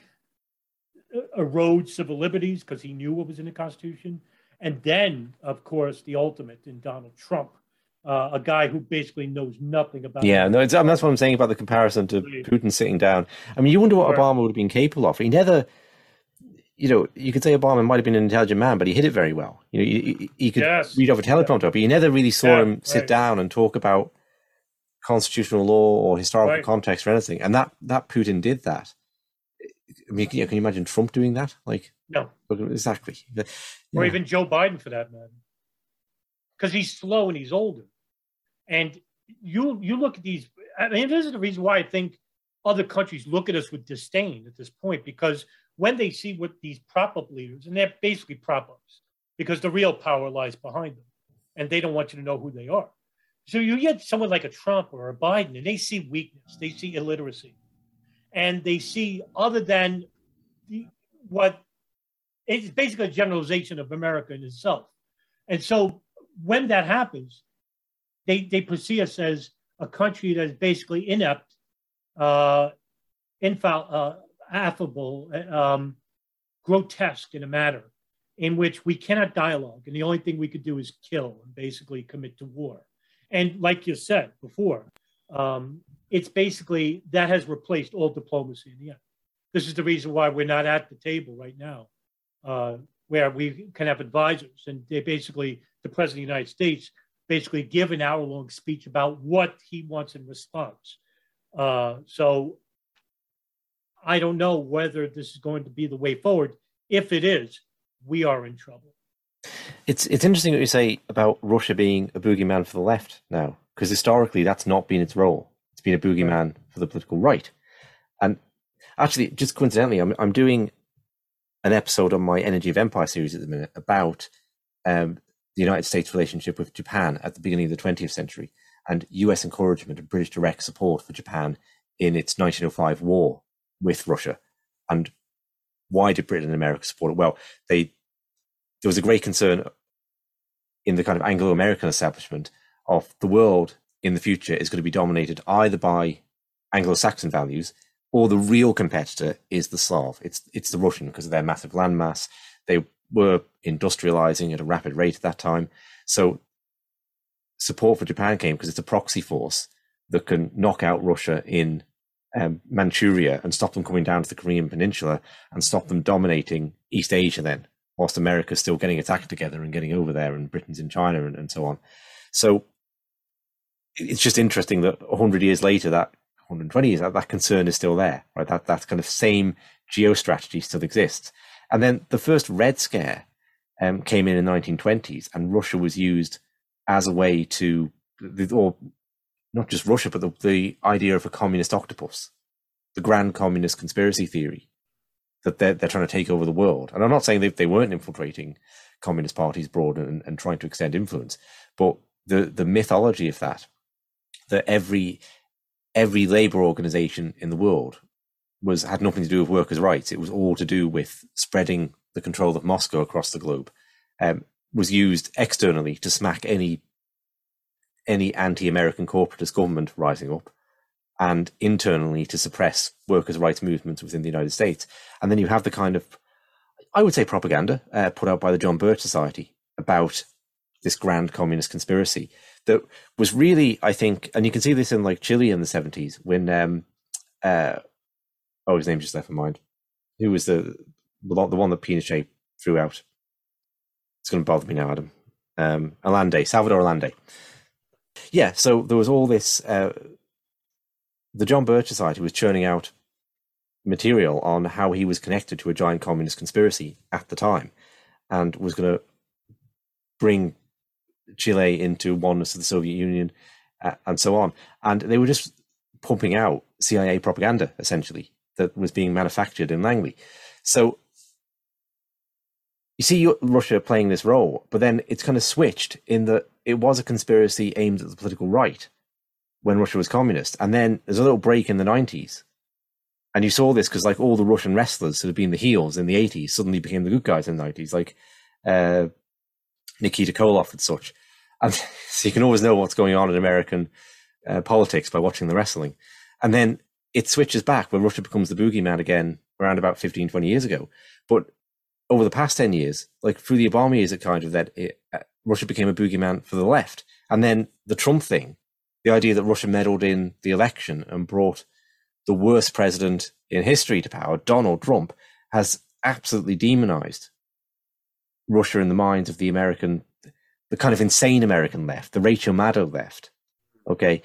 uh, erode civil liberties because he knew what was in the Constitution. And then, of course, the ultimate in Donald Trump, uh, a guy who basically knows nothing about. Yeah, no, it's, I mean, that's what I'm saying about the comparison to Putin sitting down. I mean, you wonder what Obama would have been capable of. He never, you know, you could say Obama might have been an intelligent man, but he hid it very well. You know, he, he- he could Yes. read off a teleprompter, but you never really saw Yeah, him sit right. down and talk about constitutional law or historical Right. context or anything. And that that Putin did that. I mean, can you, can you imagine Trump doing that? Like, No, exactly. or even Joe Biden for that matter, because he's slow and he's older. And you you look at these. I mean, this is the reason why I think other countries look at us with disdain at this point because when they see what these prop up leaders, and they're basically prop ups, because the real power lies behind them, and they don't want you to know who they are. So you get someone like a Trump or a Biden, and they see weakness, they see illiteracy, and they see other than the, what it's basically a generalization of America in itself. And so when that happens, they they perceive us as a country that is basically inept, uh, infal, uh, affable, um, grotesque in a manner in which we cannot dialogue, and the only thing we could do is kill and basically commit to war. And like you said before, um, it's basically that has replaced all diplomacy in the end. This is the reason why we're not at the table right now, uh, where we can have advisors, and they basically the president of the United States basically give an hour long speech about what he wants in response. Uh, so I don't know whether this is going to be the way forward. If it is, we are in trouble. It's it's interesting what you say about Russia being a boogeyman for the left now, because historically that's not been its role. It's been a boogeyman for the political right. And actually, just coincidentally, I'm I'm doing an episode on my Energy of Empire series at the minute about um, the United States' relationship with Japan at the beginning of the 20th century and U.S. encouragement and British direct support for Japan in its 1905 war with Russia. And why did Britain and America support it? Well, they there was a great concern in the kind of Anglo-American establishment of the world in the future is going to be dominated either by Anglo-Saxon values or the real competitor is the Slav. It's it's the Russian because of their massive landmass. They were industrializing at a rapid rate at that time. So support for Japan came because it's a proxy force that can knock out Russia in um, Manchuria and stop them coming down to the Korean Peninsula and stop them dominating East Asia then, whilst America's still getting its act together and getting over there and Britain's in China and, and so on. So it's just interesting that 100 years later, that 120 years, that, that concern is still there, right? That, that kind of same geostrategy still exists. And then the first Red Scare um, came in in the 1920s, and Russia was used as a way to, or not just Russia, but the, the idea of a communist octopus, the grand communist conspiracy theory that they're, they're trying to take over the world. And I'm not saying they, they weren't infiltrating communist parties abroad and, and trying to extend influence, but the, the mythology of that, that every every labor organization in the world was had nothing to do with workers' rights. It was all to do with spreading the control of Moscow across the globe. Um, was used externally to smack any any anti-American corporatist government rising up, and internally to suppress workers' rights movements within the United States. And then you have the kind of, I would say, propaganda uh, put out by the John Birch Society about this grand communist conspiracy that was really, I think, and you can see this in like Chile in the seventies when, um, uh, oh, his name just left my mind. Who was the the one that Pinochet threw out? It's going to bother me now, Adam. Um, Allende, Salvador Allende. Yeah, so there was all this. Uh, the John Birch Society was churning out material on how he was connected to a giant communist conspiracy at the time, and was going to bring Chile into oneness of the Soviet Union, uh, and so on. And they were just pumping out CIA propaganda, essentially, that was being manufactured in Langley. So you see Russia playing this role, but then it's kind of switched in that it was a conspiracy aimed at the political right when Russia was communist. And then there's a little break in the 90s. And you saw this because, like, all the Russian wrestlers who had been the heels in the 80s suddenly became the good guys in the 90s, like uh, Nikita Koloff and such. And so you can always know what's going on in American uh, politics by watching the wrestling. And then it switches back when Russia becomes the boogeyman again around about 15, 20 years ago. But over the past 10 years, like through the Obama years, it kind of that it, uh, Russia became a boogeyman for the left. And then the Trump thing, the idea that Russia meddled in the election and brought the worst president in history to power, Donald Trump, has absolutely demonized Russia in the minds of the American the kind of insane American left, the Rachel Maddow left, okay,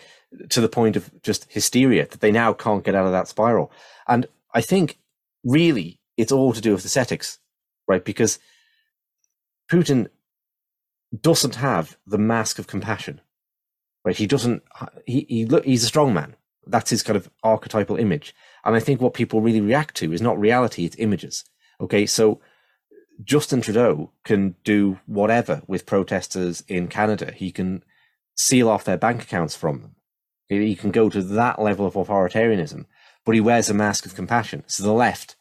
to the point of just hysteria that they now can't get out of that spiral. And I think really it's all to do with aesthetics, right? Because Putin doesn't have the mask of compassion, right? He doesn't, he, he look, he's a strong man. That's his kind of archetypal image. And I think what people really react to is not reality, it's images. Okay. So Justin Trudeau can do whatever with protesters in Canada. He can seal off their bank accounts from them. He can go to that level of authoritarianism, but he wears a mask of compassion. So the left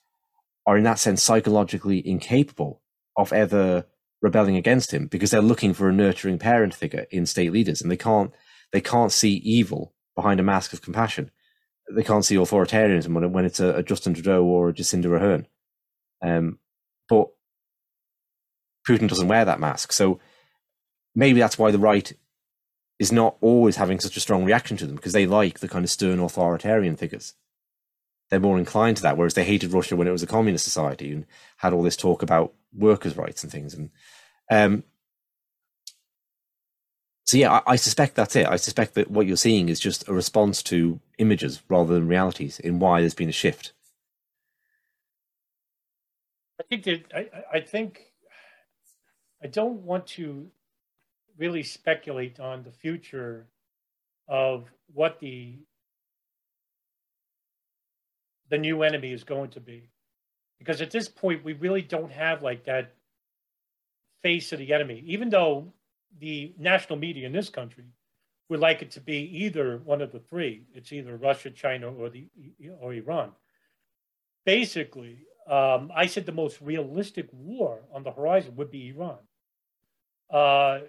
are, in that sense, psychologically incapable of ever rebelling against him because they're looking for a nurturing parent figure in state leaders, and they can't they can't see evil behind a mask of compassion. They can't see authoritarianism when, when it's a, a Justin Trudeau or a Jacinda Ardern. Um, but Putin doesn't wear that mask. So maybe that's why the right is not always having such a strong reaction to them because they like the kind of stern authoritarian figures. They're more inclined to that, whereas they hated Russia when it was a communist society and had all this talk about workers' rights and things. And um, so, yeah, I, I suspect that's it. I suspect that what you're seeing is just a response to images rather than realities in why there's been a shift. I think that I, I think I don't want to really speculate on the future of what the the new enemy is going to be. Because at this point we really don't have like that face of the enemy. Even though the national media in this country would like it to be either one of the three it's either russia china or the or iran. Basically um, I said the most realistic war on the horizon would be Iran. Uh,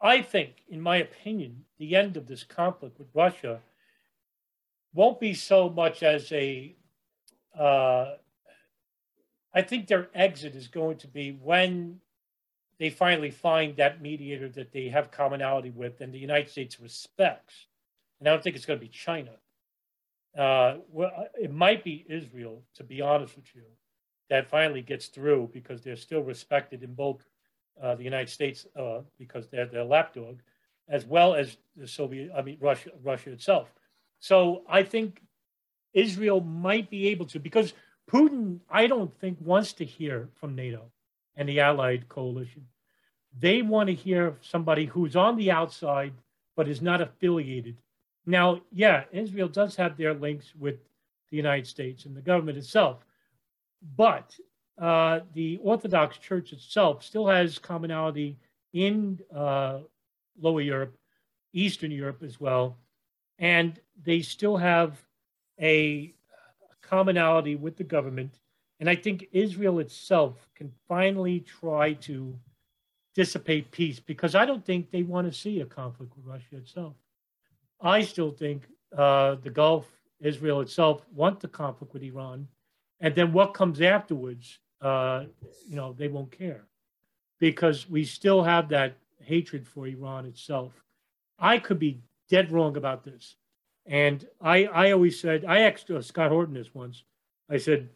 I think, in my opinion, the end of this conflict with Russia won't be so much as a. Uh, I think their exit is going to be when they finally find that mediator that they have commonality with and the United States respects. And I don't think it's going to be China. Uh, well, it might be Israel, to be honest with you, that finally gets through because they're still respected in both uh, the United States uh, because they're their lapdog, as well as the Soviet, I mean Russia, Russia itself. So I think Israel might be able to because Putin, I don't think wants to hear from NATO and the Allied coalition. They want to hear somebody who's on the outside but is not affiliated now, yeah, Israel does have their links with the United States and the government itself, but uh, the Orthodox Church itself still has commonality in uh, Lower Europe, Eastern Europe as well, and they still have a commonality with the government. And I think Israel itself can finally try to dissipate peace because I don't think they want to see a conflict with Russia itself. I still think uh, the Gulf, Israel itself, want the conflict with Iran, and then what comes afterwards, uh, you know, they won't care, because we still have that hatred for Iran itself. I could be dead wrong about this. And I, I always said, I asked uh, Scott Horton this once. I said,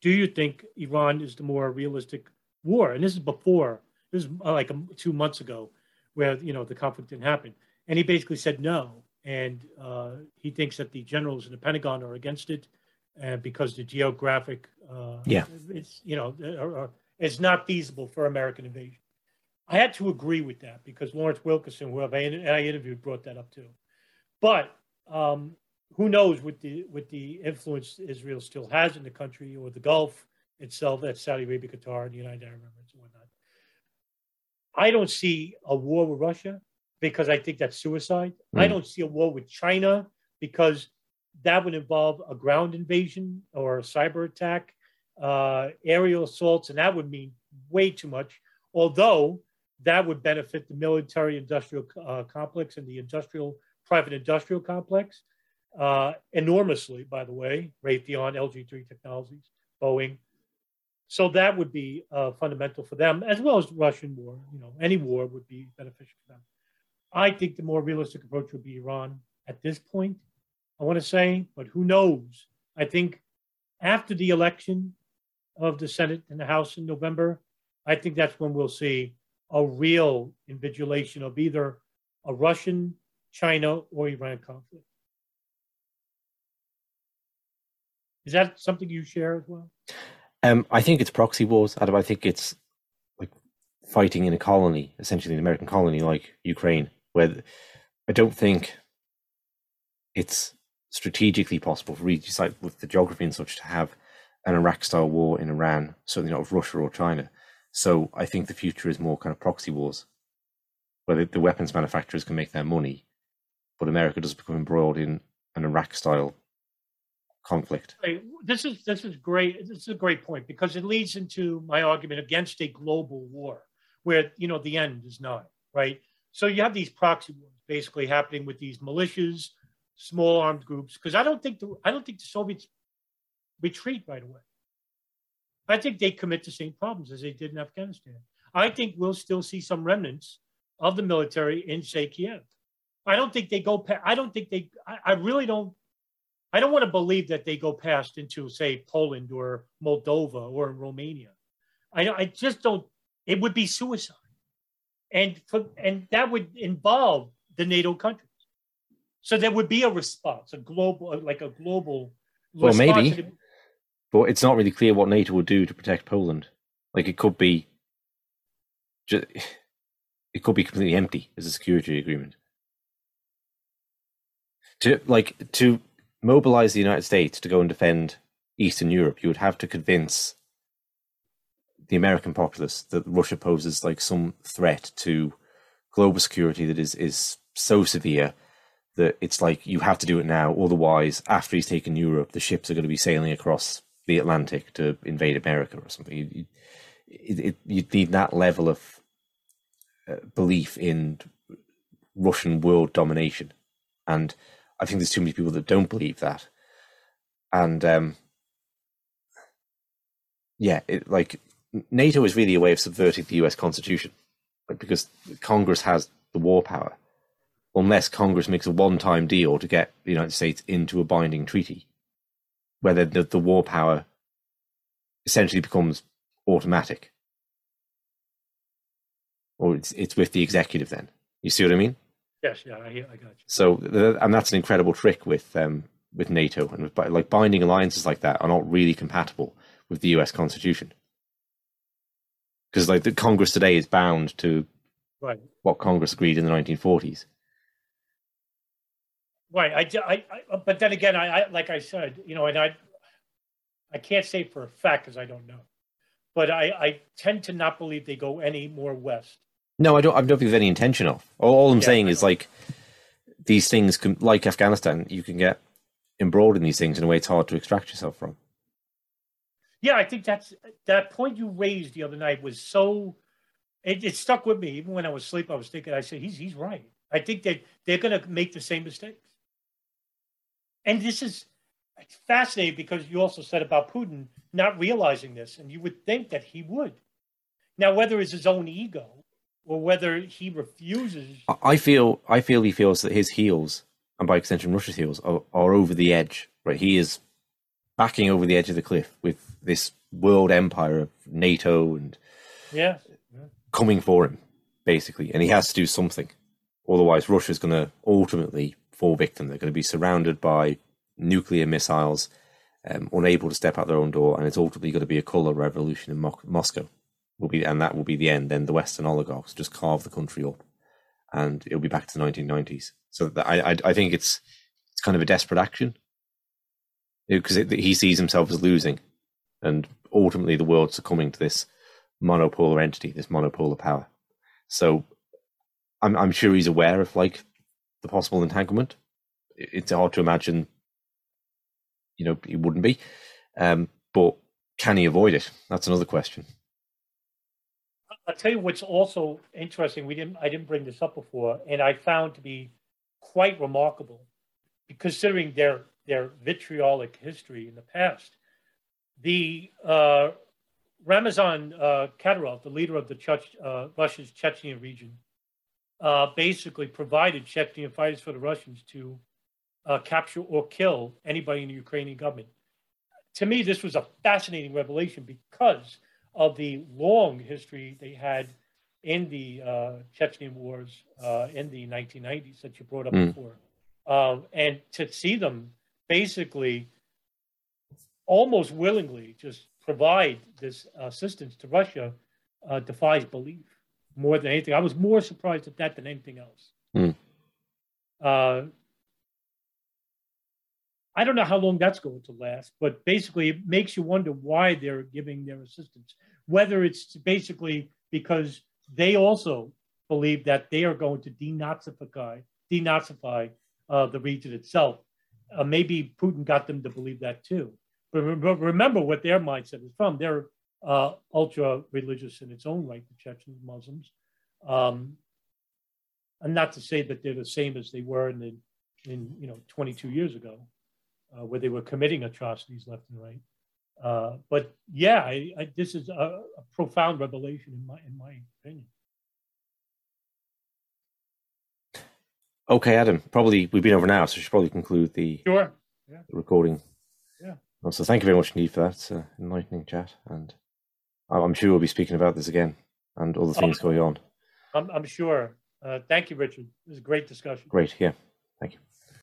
Do you think Iran is the more realistic war? And this is before, this is uh, like um, two months ago, where you know the conflict didn't happen. And he basically said no. And uh, he thinks that the generals in the Pentagon are against it and because the geographic, uh, yeah, it's, you know, are, are, it's not feasible for American invasion. I had to agree with that because Lawrence Wilkerson, who I, I interviewed, brought that up too. But um, who knows with the with the influence Israel still has in the country or the Gulf itself, that's Saudi Arabia, Qatar, the United Arab Emirates, and whatnot. I don't see a war with Russia because I think that's suicide. Mm. I don't see a war with China because that would involve a ground invasion or a cyber attack, uh, aerial assaults, and that would mean way too much. Although that would benefit the military industrial uh, complex and the industrial private industrial complex uh, enormously, by the way, Raytheon, LG3 Technologies, Boeing. So that would be uh, fundamental for them, as well as Russian war. You know, any war would be beneficial for them. I think the more realistic approach would be Iran at this point. I want to say, but who knows? I think after the election of the Senate and the House in November, I think that's when we'll see a real invigilation of either a Russian, China, or Iran conflict. Is that something you share as well? Um, I think it's proxy wars. Adam, I think it's like fighting in a colony, essentially an American colony like Ukraine, where I don't think it's strategically possible for regions like with the geography and such to have an Iraq style war in Iran, certainly not with Russia or China. So I think the future is more kind of proxy wars, where the, the weapons manufacturers can make their money, but America does become embroiled in an Iraq style conflict. This is this is great. This is a great point because it leads into my argument against a global war, where you know the end is not right. So you have these proxy wars basically happening with these militias small armed groups because I don't think the I don't think the Soviets retreat right away. I think they commit the same problems as they did in Afghanistan. I think we'll still see some remnants of the military in say Kiev. I don't think they go. past. I don't think they. I, I really don't. I don't want to believe that they go past into say Poland or Moldova or Romania. I I just don't. It would be suicide, and for and that would involve the NATO countries. So there would be a response, a global, uh, like a global. Well, maybe, the... but it's not really clear what NATO would do to protect Poland. Like it could be, just, it could be completely empty as a security agreement. To like to mobilize the United States to go and defend Eastern Europe, you would have to convince the American populace that Russia poses like some threat to global security that is is so severe that it's like you have to do it now. Otherwise, after he's taken Europe, the ships are going to be sailing across the Atlantic to invade America or something. You, you, it, you need that level of uh, belief in Russian world domination, and I think there's too many people that don't believe that. And um, yeah, it, like NATO is really a way of subverting the U.S. Constitution, because Congress has the war power unless Congress makes a one-time deal to get the United States into a binding treaty, where the, the, the war power essentially becomes automatic, or it's it's with the executive. Then you see what I mean? Yes, yeah, I, I got you. So, and that's an incredible trick with um, with NATO and with, like binding alliances like that are not really compatible with the U.S. Constitution because like the Congress today is bound to right. what Congress agreed in the 1940s. Right. I, I, I, but then again, I, I, like I said, you know, and I, I can't say for a fact because I don't know, but I, I tend to not believe they go any more west. No, I don't. I don't think there's any intention of. All, all I'm yeah, saying is like these things, can, like Afghanistan, you can get embroiled in these things in a way it's hard to extract yourself from. Yeah, I think that's that point you raised the other night was so. It, it stuck with me even when I was asleep. I was thinking. I said, "He's he's right." I think that they're going to make the same mistakes. And this is fascinating because you also said about Putin not realizing this, and you would think that he would. Now, whether it's his own ego or whether he refuses. I feel I feel he feels that his heels, and by extension Russia's heels, are, are over the edge. Right, he is backing over the edge of the cliff with this world empire of NATO and yeah. coming for him, basically, and he has to do something. Otherwise, Russia's going to ultimately fall victim. They're going to be surrounded by nuclear missiles, um, unable to step out their own door, and it's ultimately going to be a color revolution in Mo- Moscow. Will be, and that will be the end. Then the Western oligarchs just carve the country up, and it'll be back to the 1990s. So I, I, I think it's it's kind of a desperate action because he sees himself as losing, and ultimately the world succumbing to this monopolar entity, this monopolar power. So I'm I'm sure he's aware of like the possible entanglement. It's hard to imagine, you know, it wouldn't be. Um, but can he avoid it? That's another question. I'll tell you what's also interesting. We didn't I didn't bring this up before, and I found to be quite remarkable, considering their their vitriolic history in the past. The uh, Ramazan uh, Kadyrov, the leader of the Chech- uh, Russia's Chechnya region, uh, basically provided Chechen fighters for the Russians to uh, capture or kill anybody in the Ukrainian government. To me, this was a fascinating revelation because of the long history they had in the uh, Chechen wars uh, in the 1990s that you brought up mm. before. Um, and to see them basically almost willingly just provide this assistance to Russia uh, defies belief more than anything. I was more surprised at that than anything else. Mm. Uh, I don't know how long that's going to last, but basically, it makes you wonder why they're giving their assistance. Whether it's basically because they also believe that they are going to denazify, denazify uh, the region itself. Uh, maybe Putin got them to believe that too. But remember what their mindset is from. They're uh, ultra religious in its own right, the Chechen Muslims. Um, and not to say that they're the same as they were in, the, in you know 22 years ago, uh, where they were committing atrocities left and right. Uh, but yeah, I, I, this is a, a, profound revelation in my in my opinion. Okay, Adam. Probably we've been over now, so we should probably conclude the, sure. yeah. the recording. Yeah. So thank you very much indeed for that uh, enlightening chat, and I'm sure we'll be speaking about this again and other things oh, going on. I'm, I'm sure. Uh, thank you, Richard. It was a great discussion. Great. Yeah. Thank you.